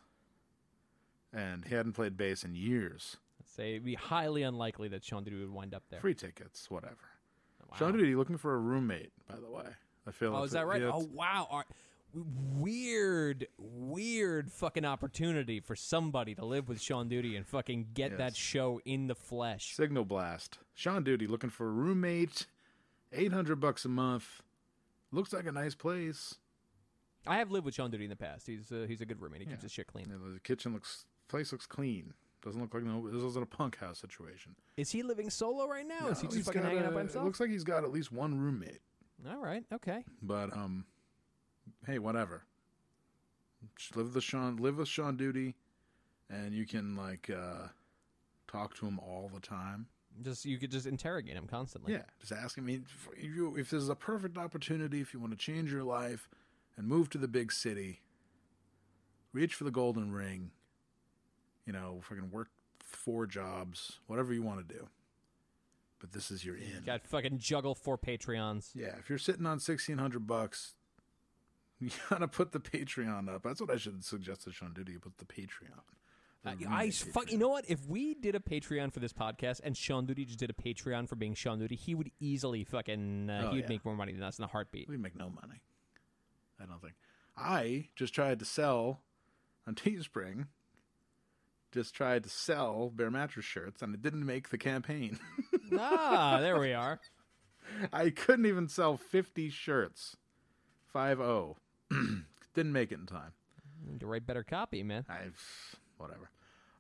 and he hadn't played bass in years. Say it'd be highly unlikely that Sean Duty would wind up there. Free tickets, whatever. Wow. Sean Duty looking for a roommate, by the way. I feel. Oh, is that right? yeah, Oh, wow. Are- weird, weird fucking opportunity for somebody to live with Sean Duty and fucking get that show in the flesh. Signal Blast. Sean Duty looking for a roommate. Eight hundred bucks a month. Looks like a nice place. I have lived with Sean Duty in the past. He's uh, he's a good roommate. He keeps his shit clean. Know, the kitchen looks place looks clean. Doesn't look like no. This isn't a punk house situation. Is he living solo right now? is he just fucking hanging out by himself? It looks like he's got at least one roommate. All right. Okay. But um, hey, whatever. Just live the Sean, live with Sean Duty, and you can like uh, talk to him all the time. Just you could just interrogate him constantly. Yeah, just ask him. I mean, if you if this is a perfect opportunity, if you want to change your life and move to the big city, reach for the golden ring. You know, fucking work four jobs, whatever you want to do. But this is your in. Got fucking juggle four Patreons. Yeah, if you're sitting on sixteen hundred bucks, *laughs* you gotta put the Patreon up. That's what I should suggest to Sean Duty. Put the Patreon. The I, fuck. You know what? If we did a Patreon for this podcast and Sean Duty just did a Patreon for being Sean Duty, he would easily fucking. Uh, Oh, he'd yeah. make more money than us in a heartbeat. We make no money. I don't think. I just tried to sell on *laughs* Teespring. Just tried to sell bare Mattress shirts, and it didn't make the campaign. *laughs* ah, there we are. I couldn't even sell fifty shirts. Five zero. *clears throat* Didn't make it in time. Need to write better copy, man. I whatever.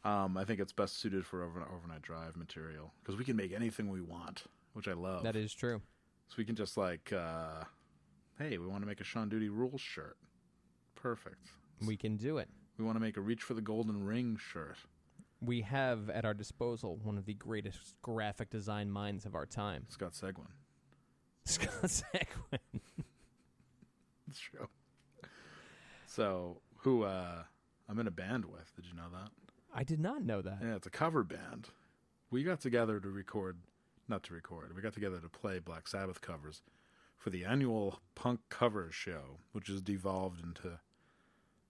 Um, I think it's best suited for over, overnight drive material because we can make anything we want, which I love. That is true. So we can just like, uh, hey, we want to make a Sean Duty rules shirt. Perfect. We can do it. We want to make a reach for the golden ring shirt. We have at our disposal one of the greatest graphic design minds of our time, Scott Seguin. *laughs* Scott Seguin. It's true. So who uh, I'm in a band with? Did you know that? I did not know that. Yeah, it's a cover band. We got together to record, not to record. We got together to play Black Sabbath covers for the annual punk cover show, which has devolved into,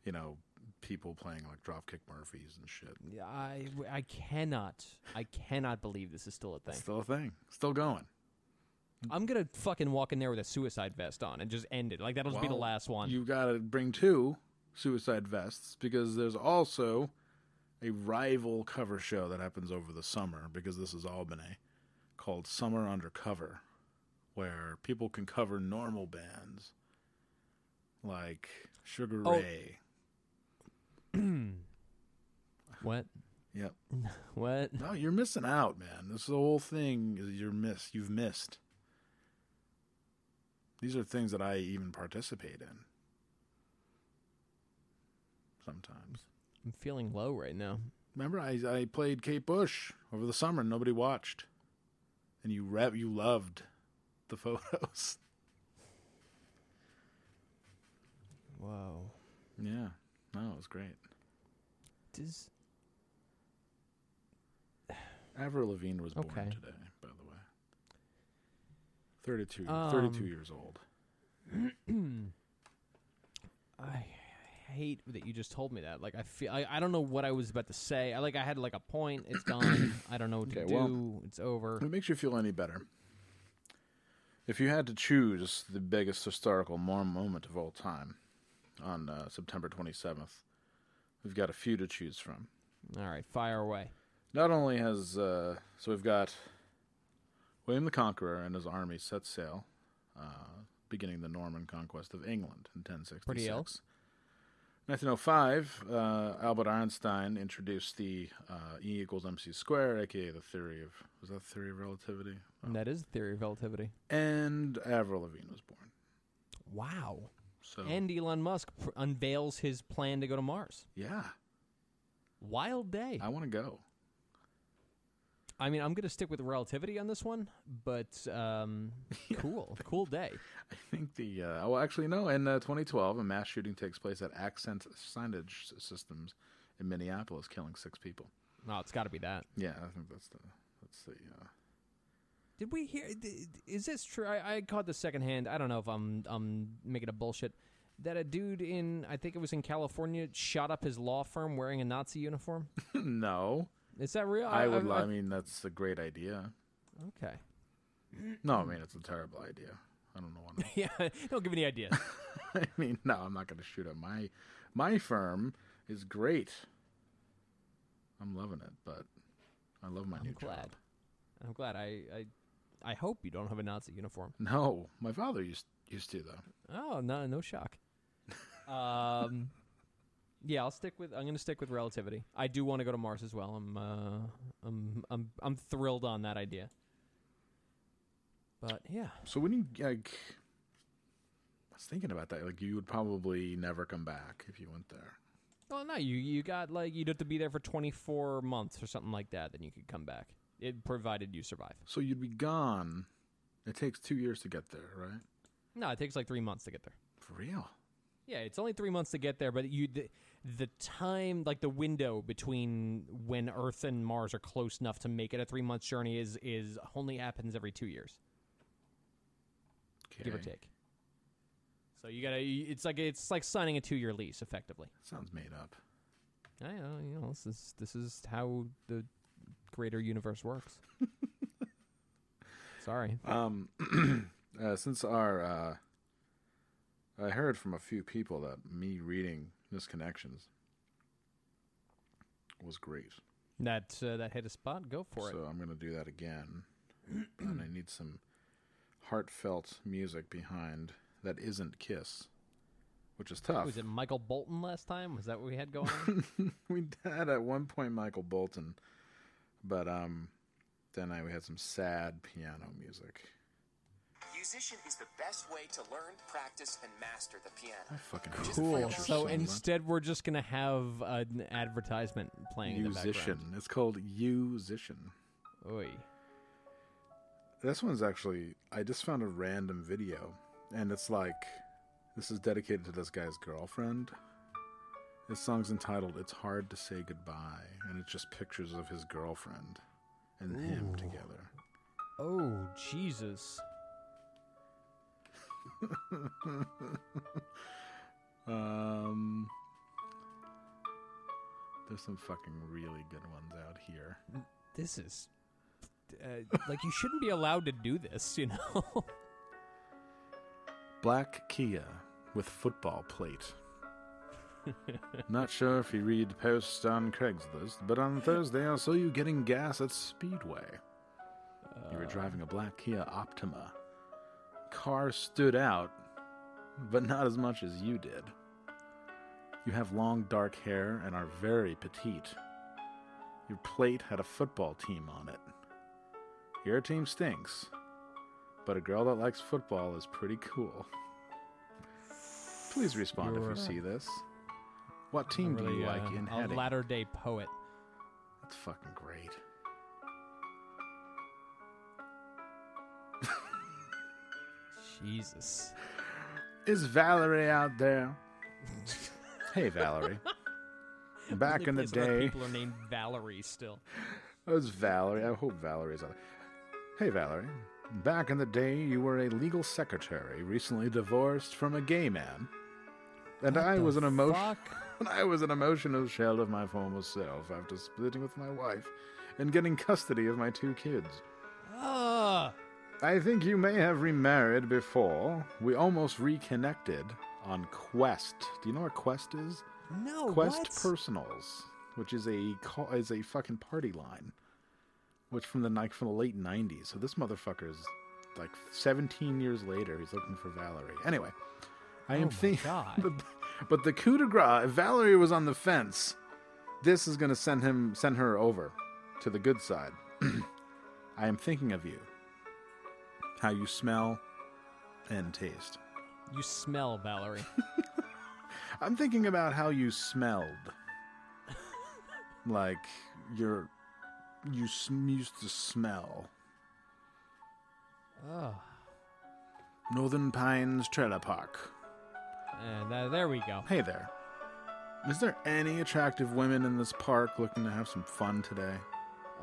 you know, people playing like Dropkick Murphys and shit. Yeah, I, I cannot, I cannot believe this is still a thing. Still a thing. Still going. I'm gonna fucking walk in there with a suicide vest on and just end it. Like that'll just be the Well, last one. You got to bring two suicide vests because there's also a rival cover show that happens over the summer because this is Albany called Summer Undercover, where people can cover normal bands like Sugar Oh. Ray. *clears throat* What? Yep. *laughs* What? No, you're missing out, man. This whole thing is you're miss. You've missed. These are things that I even participate in. Sometimes. I'm feeling low right now. Remember, I I played Kate Bush over the summer. and Nobody watched, and you rev you loved the *laughs* photos. Whoa. yeah, no, it was great. Does Avril Lavigne was born Okay. today, by the way. 32, Um, 32 years old. *clears throat* I hate that you just told me that. Like I feel I, I don't know what I was about to say. I like I had like a point. It's *coughs* gone. I don't know what to Okay, do. well- it's over. It makes you feel any better, if you had to choose the biggest historical moment of all time on uh, September 27th, we've got a few to choose from. All right, fire away. Not only has uh, so we've got William the Conqueror and his army set sail, uh, beginning the Norman conquest of England in 1066. Pretty ill. 1905, uh, Albert Einstein introduced the uh, E equals MC squared, aka the theory of was that the theory of relativity? And that is the theory of relativity. And Avril Lavigne was born. Wow. So And Elon Musk pr- unveils his plan to go to Mars. yeah, Wild day. I want to go. I mean, I'm going to stick with relativity on this one, but um, *laughs* cool, cool day. I think the uh, well, actually no. In uh, 2012, a mass shooting takes place at Accent Signage Systems in Minneapolis, killing six people. Oh, it's got to be that. Yeah, I think that's the that's the. Uh, Did we hear? Is this true? I, I caught the second hand. I don't know if I'm I'm making a bullshit. That a dude in I think it was in California shot up his law firm wearing a Nazi uniform. *laughs* no, Is that real? I, would. I, mean, that's a great idea. okay. No, I mean it's a terrible idea. I don't know what. *laughs* Yeah, don't give me any ideas. *laughs* I mean, no, I'm not going to shoot up my my firm is great. I'm loving it, but I love my I'm new glad. job. I'm glad. I, I I hope you don't have a Nazi uniform. No, my father used used to though. Oh no, no shock. *laughs* um, yeah, I'll stick with. I'm going to stick with relativity. I do want to go to Mars as well. I'm uh, I'm I'm I'm thrilled on that idea. But yeah, So when you like, I was thinking about that. Like you would probably never come back if you went there. Oh no, you you got like you'd have to be there for 24 months or something like that. Then you could come back. It provided you survive. So you'd be gone. It takes two years to get there, right? No, it takes like three months to get there. For real. Yeah, it's only three months to get there, but you the, the time like the window between when Earth and Mars are close enough to make it a three month journey is is only happens every two years, give or take. So you gotta. It's like it's like signing a two year lease, effectively. Sounds made up. I know, you know, this is this is how the greater universe works. *laughs* Sorry. Um, *clears throat* uh, since our, uh, I heard from a few people that me reading Missed Connections was great. That uh, that hit a spot. Go for it. so I'm going to do that again. *clears throat* and I need some heartfelt music behind that isn't Kiss, which is tough. Was it Michael Bolton last time? Was that what we had going on? *laughs* we had at one point Michael Bolton, but um, then I we had some sad piano music. Musician is the best way to learn, practice, and master the I piano. fucking hate cool. French So instead, we're just gonna have an advertisement playing in the musician. background. It's called musician. Oi. This one's actually I just found a random video, and it's like this is dedicated to this guy's girlfriend. This song's entitled "It's Hard to Say Goodbye," and it's just pictures of his girlfriend and him together. Oh Jesus. *laughs* Um, there's some fucking really good ones out here. This is uh, like you shouldn't be allowed to do this. You know. *laughs* Black Kia with football plate. *laughs* Not sure if you read posts on Craigslist, but on Thursday I saw you getting gas at Speedway. You were driving a black Kia Optima. Car stood out, but not as much as you did. You have long dark hair and are very petite. Your plate had a football team on it. Your team stinks, but a girl that likes football is pretty cool. Please respond if You're- you see this. What team do you Really, like uh, in a heading? latter day poet. That's fucking great. Jesus. Is Valerie out there? *laughs* hey, Valerie. *laughs* Back in the day, people are named Valerie still. it was Valerie. I hope Valerie's out there. Hey, Valerie. Back in the day, you were a legal secretary, recently divorced from a gay man. And What I the was an emotion. fuck? And *laughs* I was an emotional shell of my former self after splitting with my wife and getting custody of my two kids. I think you may have remarried before. We almost reconnected on Quest. Do you know what Quest is? No. Quest what? Personals, which is a is a fucking party line, which from the like from the late '90s. So this motherfucker is like 17 years later. He's looking for Valerie. Anyway, I Oh am my thinking, *laughs* but the coup de grace. If Valerie was on the fence, this is going to send him send her over to the good side. *clears throat* I am thinking of you, how you smell and taste. You smell, Valerie. *laughs* I'm thinking about how you smelled. *laughs* like you're you sm- used to smell. oh. Northern Pines Trailer Park. And uh, there we go. Hey there. Is there any attractive women in this park looking to have some fun today?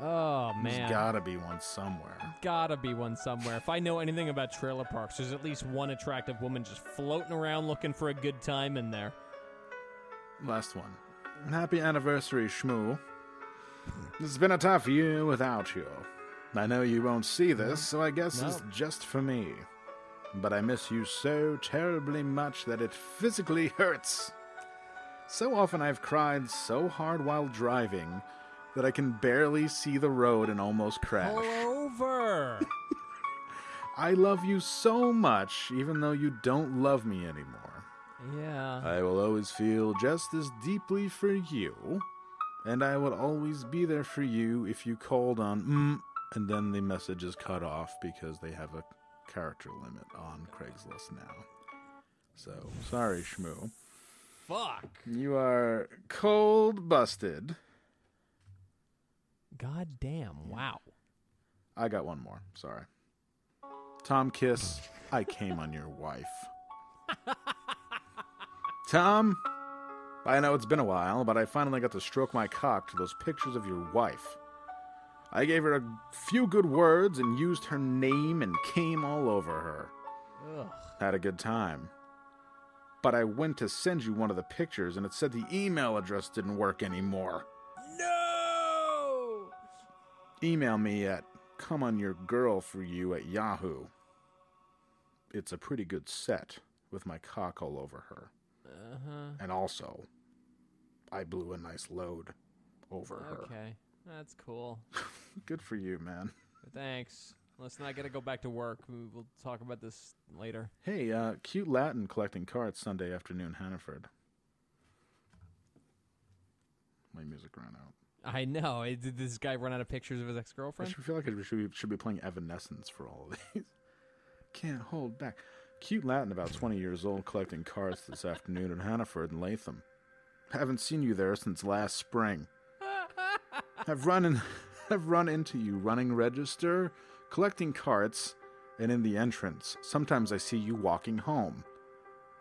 Oh man. There's gotta be one somewhere. Gotta be one somewhere. If I know anything about trailer parks, there's at least one attractive woman just floating around looking for a good time in there. Last one. Happy anniversary, Shmoo. It's been a tough year without you. I know you won't see this, so I guess it's just for me. But I miss you so terribly much that it physically hurts. So often I've cried so hard while driving that I can barely see the road and almost crash. Pull over. *laughs* I love you so much, even though you don't love me anymore. yeah. I will always feel just as deeply for you, and I will always be there for you if you called on mm, and then the message is cut off because they have a character limit on Craigslist now. So sorry, Shmoo. Fuck. You are cold busted. God damn. Wow. I got one more. Sorry. Tom Kiss, I came on your wife. *laughs* Tom, I know it's been a while, but I finally got to stroke my cock to those pictures of your wife. I gave her a few good words and used her name and came all over her. Ugh. Had a good time. But I went to send you one of the pictures and it said the email address didn't work anymore. Email me at come on your girl for you at Yahoo. It's a pretty good set with my cock all over her. Uh-huh. And also, I blew a nice load over her. Okay. That's cool. *laughs* Good for you, man. Thanks. Listen, I gotta go back to work. We- We'll talk about this later. Hey, uh, cute Latin collecting cards Sunday afternoon, Hannaford. My music ran out. I know. Did this guy run out of pictures of his ex I girlfriend? should feel like I should be, should be playing Evanescence for all of these. *laughs* Can't hold back. Cute Latin, about 20 years old, collecting cards this afternoon in Hannaford and Latham. Haven't seen you there since last spring. *laughs* I've run in, *laughs* I've run into you running register, collecting carts, and in the entrance. Sometimes I see you walking home.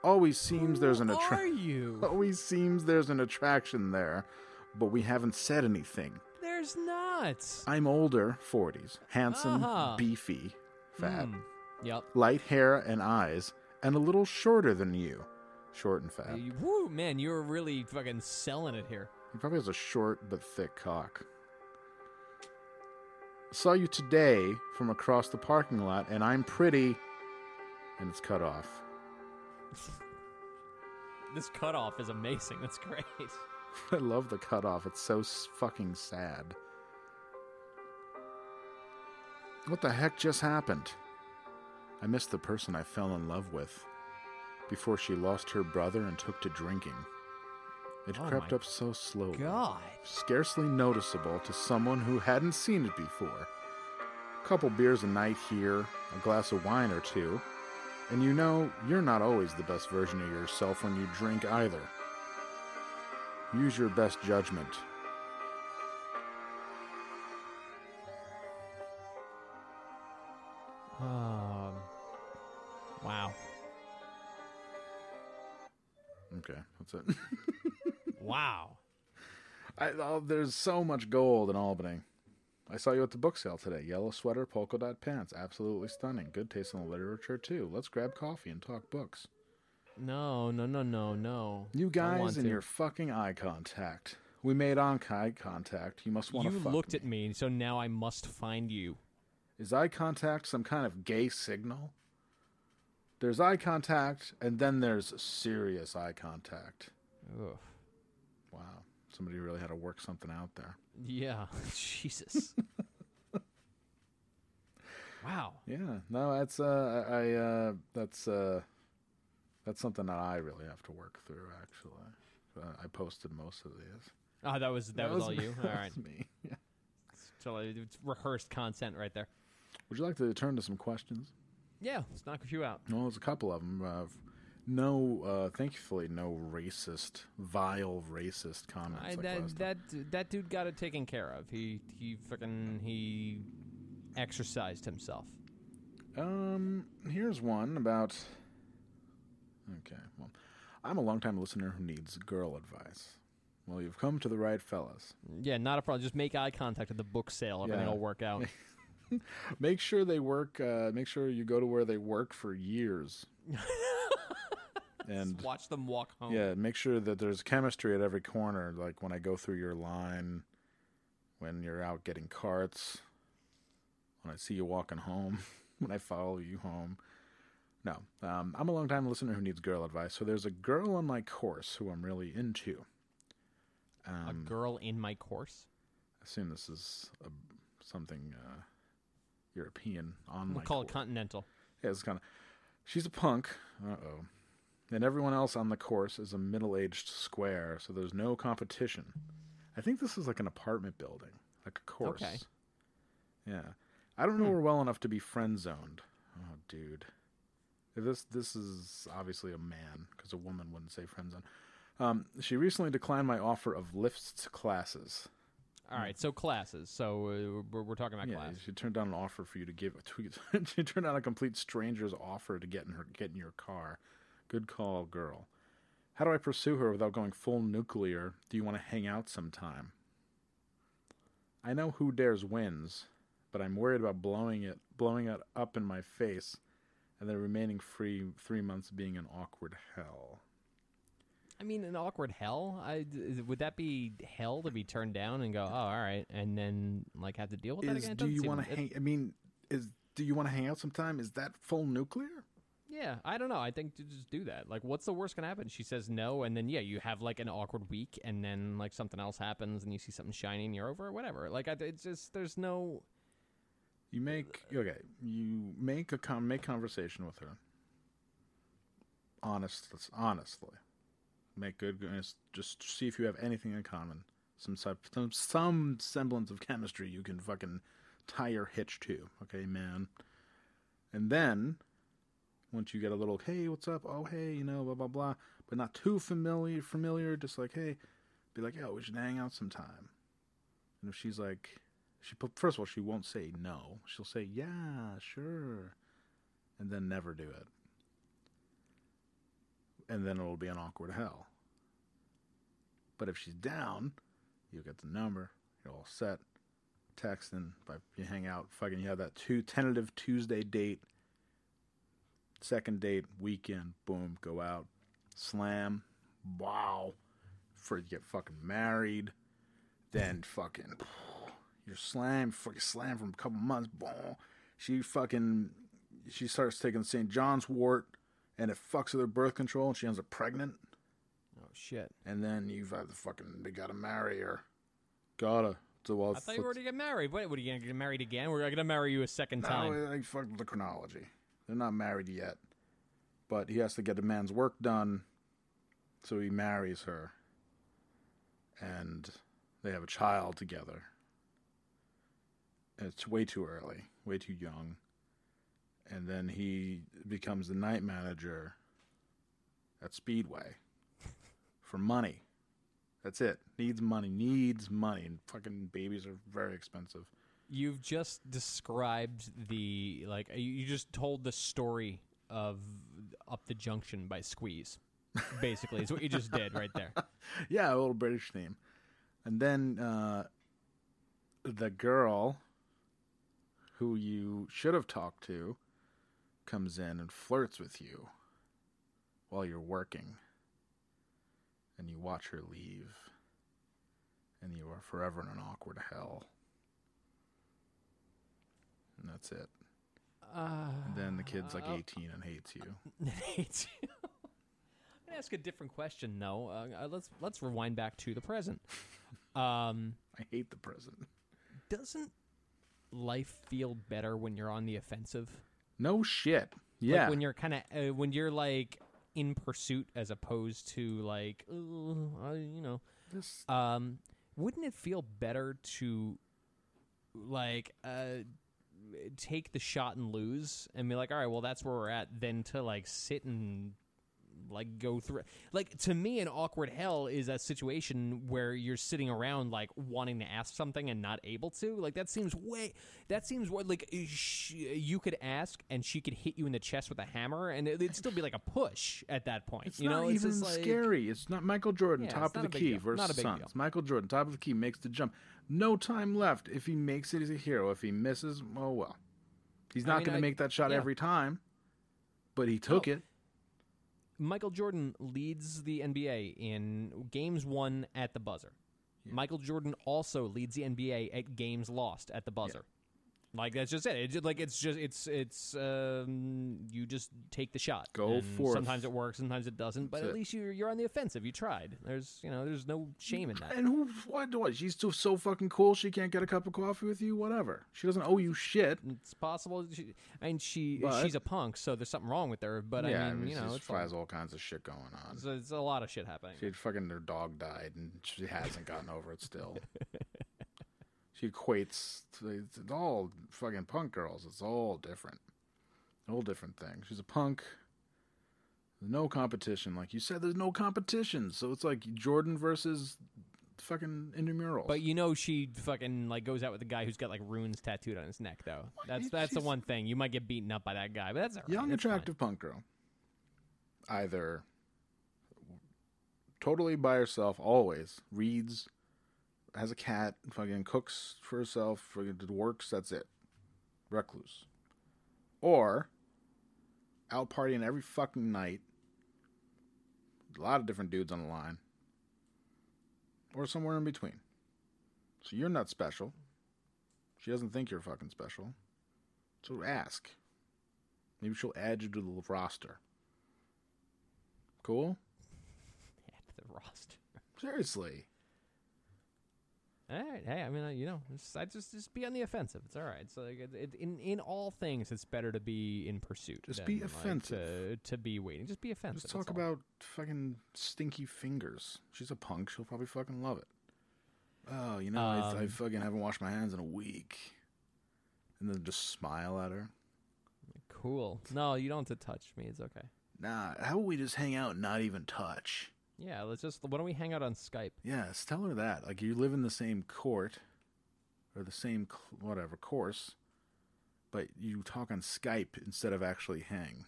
Always seems there's an Who are attraction. you? Always seems there's an attraction there, but we haven't said anything. There's not. I'm older, 40s, handsome, Uh-huh. beefy, fat, Hmm. Yep. light hair and eyes, and a little shorter than you. Short and fat. You- Woo, man, you're really fucking selling it here. He probably has a short but thick cock. Saw you today from across the parking lot, and I'm pretty. And it's cut off. *laughs* This cutoff is amazing. That's great. *laughs* I love the cutoff. It's so fucking sad. What the heck just happened? I missed the person I fell in love with before she lost her brother and took to drinking. It Oh crept up so slowly, God. scarcely noticeable to someone who hadn't seen it before. A couple beers a night here, a glass of wine or two, and you know you're not always the best version of yourself when you drink either. Use your best judgment. Um. Wow. Okay, that's it. *laughs* Wow. I, oh, there's so much gold in Albany. I saw you at the book sale today. Yellow sweater, polka dot pants. Absolutely stunning. Good taste in the literature, too. Let's grab coffee and talk books. No, no, no, no, no. You guys and to. your fucking eye contact. We made eye contact. You must want to You looked me. at me, so now I must find you. Is eye contact some kind of gay signal? There's eye contact, and then there's serious eye contact. Ugh. Wow. Somebody really had to work something out there. Yeah. *laughs* Jesus. *laughs* wow. Yeah, no, that's uh, I uh, that's uh, that's something that I really have to work through. Actually, uh, I posted most of these. Oh, that was that, was, all you. that *laughs* All right. me. Yeah. So it's rehearsed content right there. Would you like to turn to some questions? Yeah, let's knock a few out. Well, there's a couple of them. Uh, no, uh, thankfully, no racist, vile racist comments I, like that that that dude got it taken care of. He he fucking he exercised himself. Um, here's one about. Okay, well, I'm a longtime listener who needs girl advice. Well, you've come to the right fellas. Yeah, not a problem. Just make eye contact at the book sale. Everything Yeah. will work out. *laughs* Make sure they work. Uh, make sure you go to where they work for years. *laughs* and Watch them walk home. yeah, make sure that there's chemistry at every corner. Like when I go through your line, when you're out getting carts, when I see you walking home, *laughs* when I follow you home. No, um, I'm a long time listener who needs girl advice. So there's a girl on my course who I'm really into. A Um, girl in my course. I assume this is a, something uh, European on We'll call course. it continental. Yeah, it's kind of. She's a punk. Uh oh. And everyone else on the course is a middle aged square, so there's no competition. I think this is like an apartment building, like a course. Okay. Yeah. I don't know her well enough to be friend zoned. Oh, dude. This this is obviously a man because a woman wouldn't say friend zone. Um, she recently declined my offer of lifts classes. All right, so classes. So uh, we're, we're talking about Yeah, class. she turned down an offer for you to give. *laughs* she turned down a complete stranger's offer to get in her get in your car. Good call, girl. How do I pursue her without going full nuclear? Do you want to hang out sometime? I know who dares wins, but I'm worried about blowing it blowing it up in my face, and the remaining free three months being an awkward hell. I mean, an awkward hell. I would that be hell to be turned down and go, oh, all right, and then like have to deal with that Is again? It do you want to hang? I mean, is do you want to hang out sometime? Is that full nuclear? Yeah, I don't know. I think to just do that. Like, what's the worst gonna happen? She says no, and then yeah, you have like an awkward week, and then like something else happens, and you see something shiny, and you're over, it, whatever. Like, I, it's just there's no. You make okay. You make a con- make conversation with her. Honest, honestly, make good. Just, see if you have anything in common. Some some, some semblance of chemistry you can fucking tie your hitch to. Okay, man. And then, once you get a little, hey, what's up? Oh, hey, you know, blah blah blah, but not too familiar. Familiar, just like, hey, be like, yo, we should hang out sometime. And if she's like, she first of all, she won't say no. She'll say yeah, sure, and then never do it. And then it'll be an awkward hell. But if she's down, you get the number. You're all set. Texting, but you hang out. Fucking, you have that two tentative Tuesday date. Second date, weekend, boom, go out, slam, wow. For you get fucking married, then fucking you're slammed, fucking slammed from a couple months. Boom. She fucking she starts taking St. John's wort, and it fucks with her birth control, and she ends up pregnant. Oh shit! And then you've had the fucking they gotta marry her. Gotta. So well, I thought you were already get married. What? What are you gonna get married again? We're gonna marry you a second time. No, I fucked with the chronology. They're not married yet, but he has to get the man's work done, so he marries her, and they have a child together. It's way too early, way too young, and then he becomes the night manager at Speedway *laughs* for money. That's it. Needs money. Needs money. And fucking babies are very expensive. You've just described the like you- just told the story of Up the Junction by Squeeze. Basically, is what you just did right there. *laughs* yeah, a little British theme. And then uh, the girl who you should have talked to comes in and flirts with you while you're working. And you watch her leave. And you are forever in an awkward hell. And that's it. Uh, And then the kid's like uh, 18 and hates you. *laughs* hates you. *laughs* I'm gonna ask a different question though. Uh, uh, let's let's rewind back to the present. Um, *laughs* I hate the present. doesn't life feel better when you're on the offensive? No shit. Like, Yeah. when you're kind of uh, when you're like in pursuit as opposed to like "Ooh, I, you know This- um wouldn't it feel better to like uh take the shot and lose and be like all right well that's where we're at than to like sit and like go through like to me an awkward hell is a situation where you're sitting around like wanting to ask something and not able to like that seems way that seems what like eh, sh- you could ask and she could hit you in the chest with a hammer and it- it'd still be like a push at that point It's you not know even it's like scary. It's not Michael Jordan, Yeah, top of the key deal. versus Not a big Suns. Michael Jordan, top of the key, makes the jump. No time left. If he makes it, he's a hero. If he misses, oh well. He's I not mean, going to make that shot yeah. every time, but he took No. it. Michael Jordan leads the NBA in games won at the buzzer. Michael Jordan also leads the NBA at games lost at the buzzer. Like that's just it. It's just, like it's just it's it's um, you just take the shot. Go for it. Sometimes it works, sometimes it doesn't. But That's at it. least you're you're on the offensive. You tried. There's you know there's no shame in that. And who? What? What? She's still so fucking cool. She can't get a cup of coffee with you. Whatever. She doesn't owe you shit. It's possible. She, I mean, she But- she's a punk, so there's something wrong with her. But yeah, I mean, you know, she it's, has all kinds of shit going on. it's, it's a lot of shit happening. She fucking her dog died, and she hasn't gotten over it still. *laughs* she equates. To, it's all fucking punk girls. It's all different. All different things. She's a punk. No competition. Like you said, there's no competition. So it's like Jordan versus fucking intramurals. But you know she fucking like goes out with a guy who's got like runes tattooed on his neck though. That's that's the one thing. You might get beaten up by that guy, but that's all right. young, It's fine. attractive punk girl. Either totally by herself, always reads, has a cat, fucking cooks for herself, fucking did works. That's it. Recluse. Or out partying every fucking night. A lot of different dudes on the line. Or somewhere in between. So you're not special. She doesn't think you're fucking special. So ask. Maybe she'll add you to the roster. Cool? *laughs* Add to the roster. Seriously. All right. Hey, I mean, uh, you know, it's, I just just be on the offensive. It's all right. So like it, it, in in all things, it's better to be in pursuit. Just than, be like, offensive. to, to be waiting. Just be offensive. Just talk about fucking stinky fingers. She's a punk. She'll probably fucking love it. Oh, you know, I, I Um, fucking haven't washed my hands in a week. And then just smile at her. Cool. No, you don't have to touch me. It's okay. Nah, how about we just hang out and not even touch? Yeah, let's just. Why don't we hang out on Skype? Yes, tell her that. Like, you live in the same court, or the same, cl- whatever, course, but you talk on Skype instead of actually hang.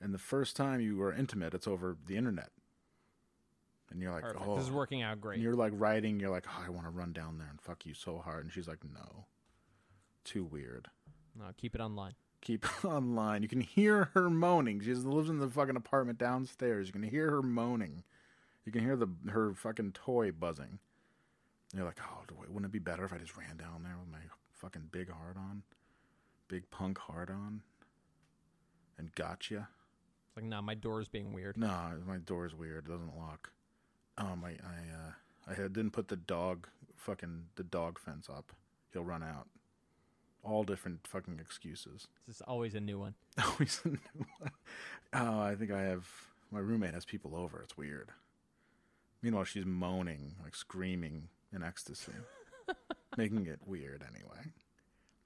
And the first time you are intimate, it's over the internet. And you're like, Perfect. oh. This is oh. working out great. And you're like writing, you're like, oh, I want to run down there and fuck you so hard. And she's like, no. Too weird. No, keep it online. Keep *laughs* online. You can hear her moaning. She lives in the fucking apartment downstairs. You can hear her moaning. You can hear the her fucking toy buzzing. And you're like, oh, wouldn't it be better if I just ran down there with my fucking big heart on? Big punk heart on? And gotcha? It's like, nah, my door's being weird. No, my door's weird. It doesn't lock. Um, I I uh, I didn't put the dog fucking the dog fence up. He'll run out. All different fucking excuses. *laughs* This is always a new one. *laughs* Always a new one. Oh, I think I have my roommate has people over. It's weird. Meanwhile, she's moaning, like screaming in ecstasy, *laughs* making it weird anyway.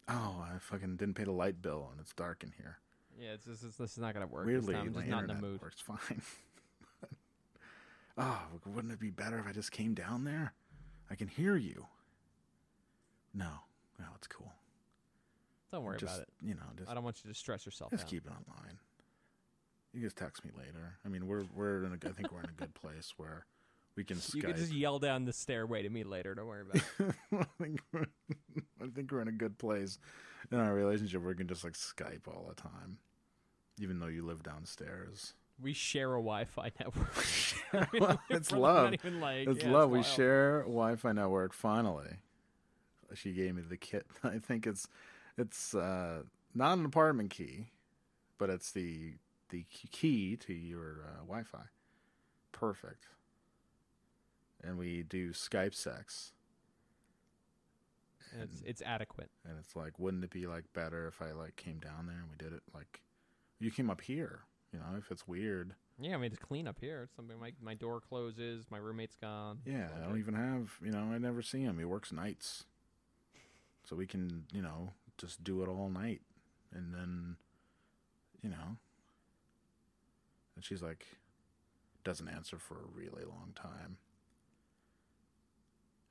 Oh, I fucking didn't pay the light bill and it's dark in here. Yeah, it's, this, is this is not gonna work. Weirdly, this time. I'm just not in the mood. works fine. oh, wouldn't it be better if I just came down there? I can hear you. No, no, it's cool. Don't worry just, about it. You know, just I don't want you to stress yourself just out. keep it online. You can just text me later. I mean, we're we're in a, I think we're in a good place where we can *laughs* You can just yell down the stairway to me later. Don't worry about it. *laughs* I think we're, I think we're in a good place in our relationship we can just like Skype all the time, even though you live downstairs. we share a Wi-Fi *laughs* network. I mean, it's love. like- it's yeah, love. we wild. share Wi-Fi network. Finally, she gave me the kit. I think it's it's uh, not an apartment key, but it's the the key to your uh, Wi-Fi. Perfect. And we do Skype sex, And It's it's adequate. and it's like, wouldn't it be like better if I like came down there and we did it like you came up here? You know, if it's weird. Yeah, I mean it's clean up here. It's something my my door closes. My roommate's gone. Yeah, I don't even have, you know, I never see him. He works nights. So we can, you know, just do it all night. And then, you know. And she's like, doesn't answer for a really long time.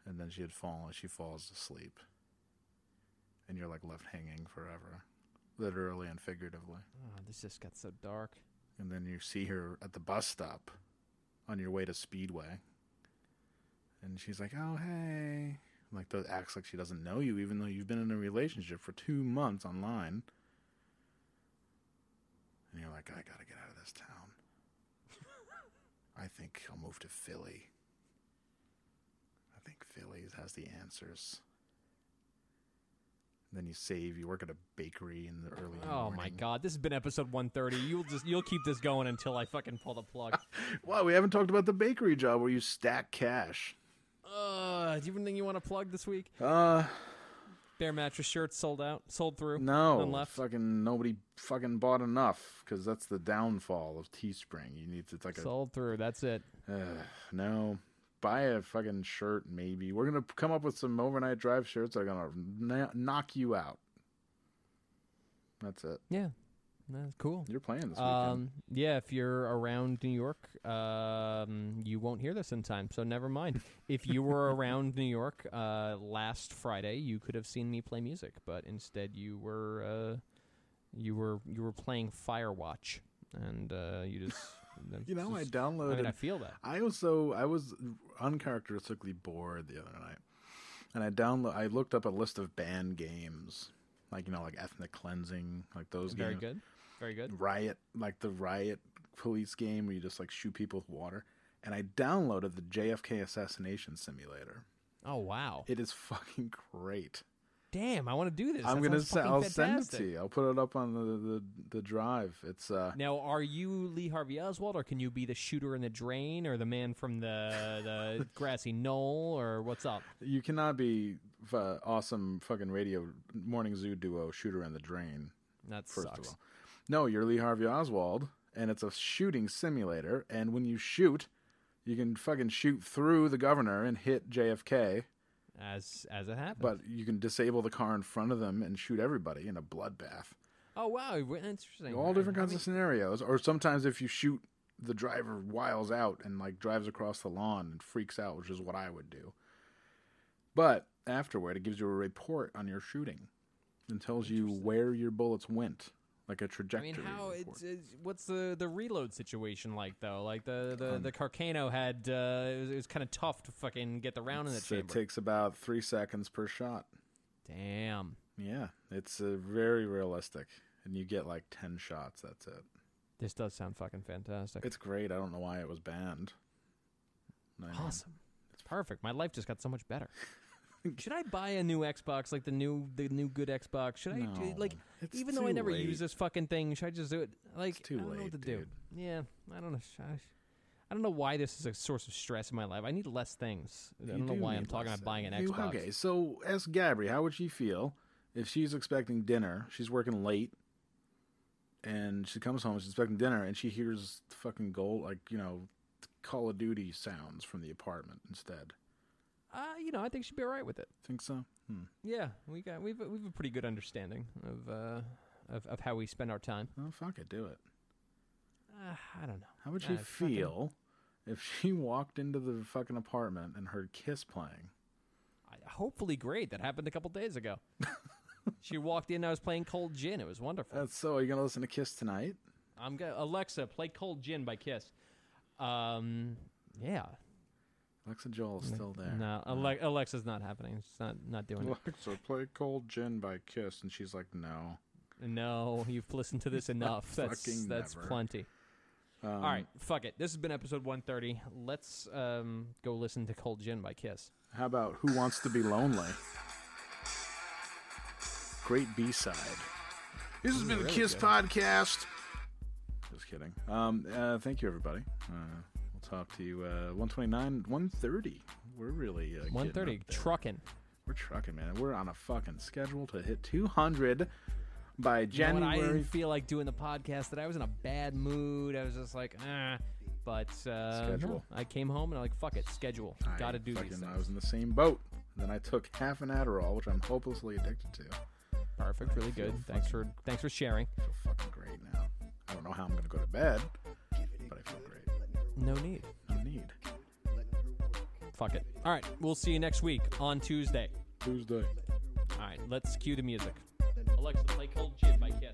And then she had fallen, she falls asleep. And you're like left hanging forever, literally and figuratively. Oh, this just got so dark. And then you see her at the bus stop on your way to Speedway. And she's like, oh, hey. Like, the, acts like she doesn't know you, even though you've been in a relationship for two months online. And you're like, I gotta get out of this town. I think I'll move to Philly. I think Philly has the answers. then you save, you work at a bakery in the early Oh my god, this has been episode 130. You'll just you'll keep this going until I fucking pull the plug. *laughs* Wow, we haven't talked about the bakery job where you stack cash. Uh, do you have anything you want to plug this week? Uh, Bear mattress shirts sold out, sold through. no, none left. fucking nobody fucking bought enough because that's the downfall of Teespring. You need to it's like a Sold through. That's it. uh, *sighs* no. Buy a fucking shirt, maybe. We're gonna come up with some overnight drive shirts that are gonna kn- knock you out. That's it. Yeah. That's cool. You're playing this weekend. Um, yeah, if you're around New York, um, you won't hear this in time, so never mind. *laughs* if you were around New York uh, last Friday, you could have seen me play music, but instead you were uh, you were you were playing Firewatch, and uh, you just *laughs* you know, I downloaded. I mean, I feel that. I also I was uncharacteristically bored the other night, and I download. I looked up a list of banned games, like you know, like ethnic cleansing, like those Very games. good, very good. Riot, like the Riot police game where you just like shoot people with water. And I downloaded the JFK assassination simulator. Oh wow! It is fucking great. Damn, I want to do this. I'm That gonna I'll send it to you. I'll put it up on the the, the drive. It's uh Now, are you Lee Harvey Oswald, or can you be the shooter in the drain, or the man from the the *laughs* grassy knoll, or what's up? you cannot be uh, awesome fucking radio morning zoo duo shooter in the drain. That First sucks. of all, no, you're Lee Harvey Oswald, and it's a shooting simulator. And when you shoot, you can fucking shoot through the governor and hit JFK. As as it happens. But you can disable the car in front of them and shoot everybody in a bloodbath. oh wow, interesting. All different I kinds mean, of scenarios. Or sometimes if you shoot, the driver wiles out and like drives across the lawn and freaks out, which is what I would do. But afterward, it gives you a report on your shooting and tells you where your bullets went, like a trajectory. I mean, how it's, it's what's the the reload situation like though? Like the Um, the the Carcano had uh, it was, it was kind of tough to fucking get the round in the So it takes about three seconds per shot. Damn. Yeah, it's uh, very realistic, and you get like ten shots. That's it. This does sound fucking fantastic. It's great. I don't know why it was banned. Awesome. It's perfect. My life just got so much better. *laughs* Should I buy a new Xbox, like the new the new good Xbox? Should I do, like even though I never late. use this fucking thing, should I just do it? Like too I don't know late, what to do. dude. Yeah, I don't know. I, I don't know why this is a source of stress in my life. I need less things. I don't know why I'm talking about buying an things. You- Xbox. Okay, so ask Gabby, how would she feel if she's expecting dinner? She's working late, and she comes home, she's expecting dinner, and she hears fucking gold, like you know, Call of Duty sounds from the apartment instead. Uh, you know, I think she'd be all right with it. Think so? Hmm. Yeah, we got we've we've a pretty good understanding of uh of, of how we spend our time. Oh fuck it, do it. Uh, I don't know. How would she Uh, fucking- feel if she *laughs* walked into the fucking apartment and heard Kiss playing? I, hopefully great. That happened a couple days ago. *laughs* she walked in. I was playing Cold Gin. It was wonderful. That's so. Are you gonna listen to Kiss tonight? I'm gonna Alexa, play Cold Gin by Kiss. Um, yeah. Alexa Joel is still there. No, Ale- Alexa's not happening. She's not not doing it. Alexa, play Cold Gin by Kiss, and she's like, no. No, you've listened to this *laughs* enough. That's Fucking that's never. plenty. Um, All right, fuck it. This has been episode 130. Let's um go listen to Cold Gin by Kiss. How about Who Wants to Be Lonely? Great B side. This has been the Kiss good. Podcast. Just kidding. Um, uh, thank you, everybody. Uh, talk to you uh, 129, 130. We're really uh, 130 trucking. We're trucking, man. We're on a fucking schedule to hit 200 by You know? January. I didn't feel like doing the podcast. That I was in a bad mood. I was just like, ah. But uh, Schedule. I came home and I'm like, fuck it, schedule. I Got to do fucking, these things. I was in the same boat. Then I took half an Adderall, which I'm hopelessly addicted to. Perfect, really good. Thanks for thanks for sharing. I feel fucking great now. I don't know how I'm going to go to bed, but I feel great. No need. No need. Fuck it. All right, we'll see you next week on Tuesday. Tuesday. All right, let's cue the music. Alexa, play Cold Gin by Kiss.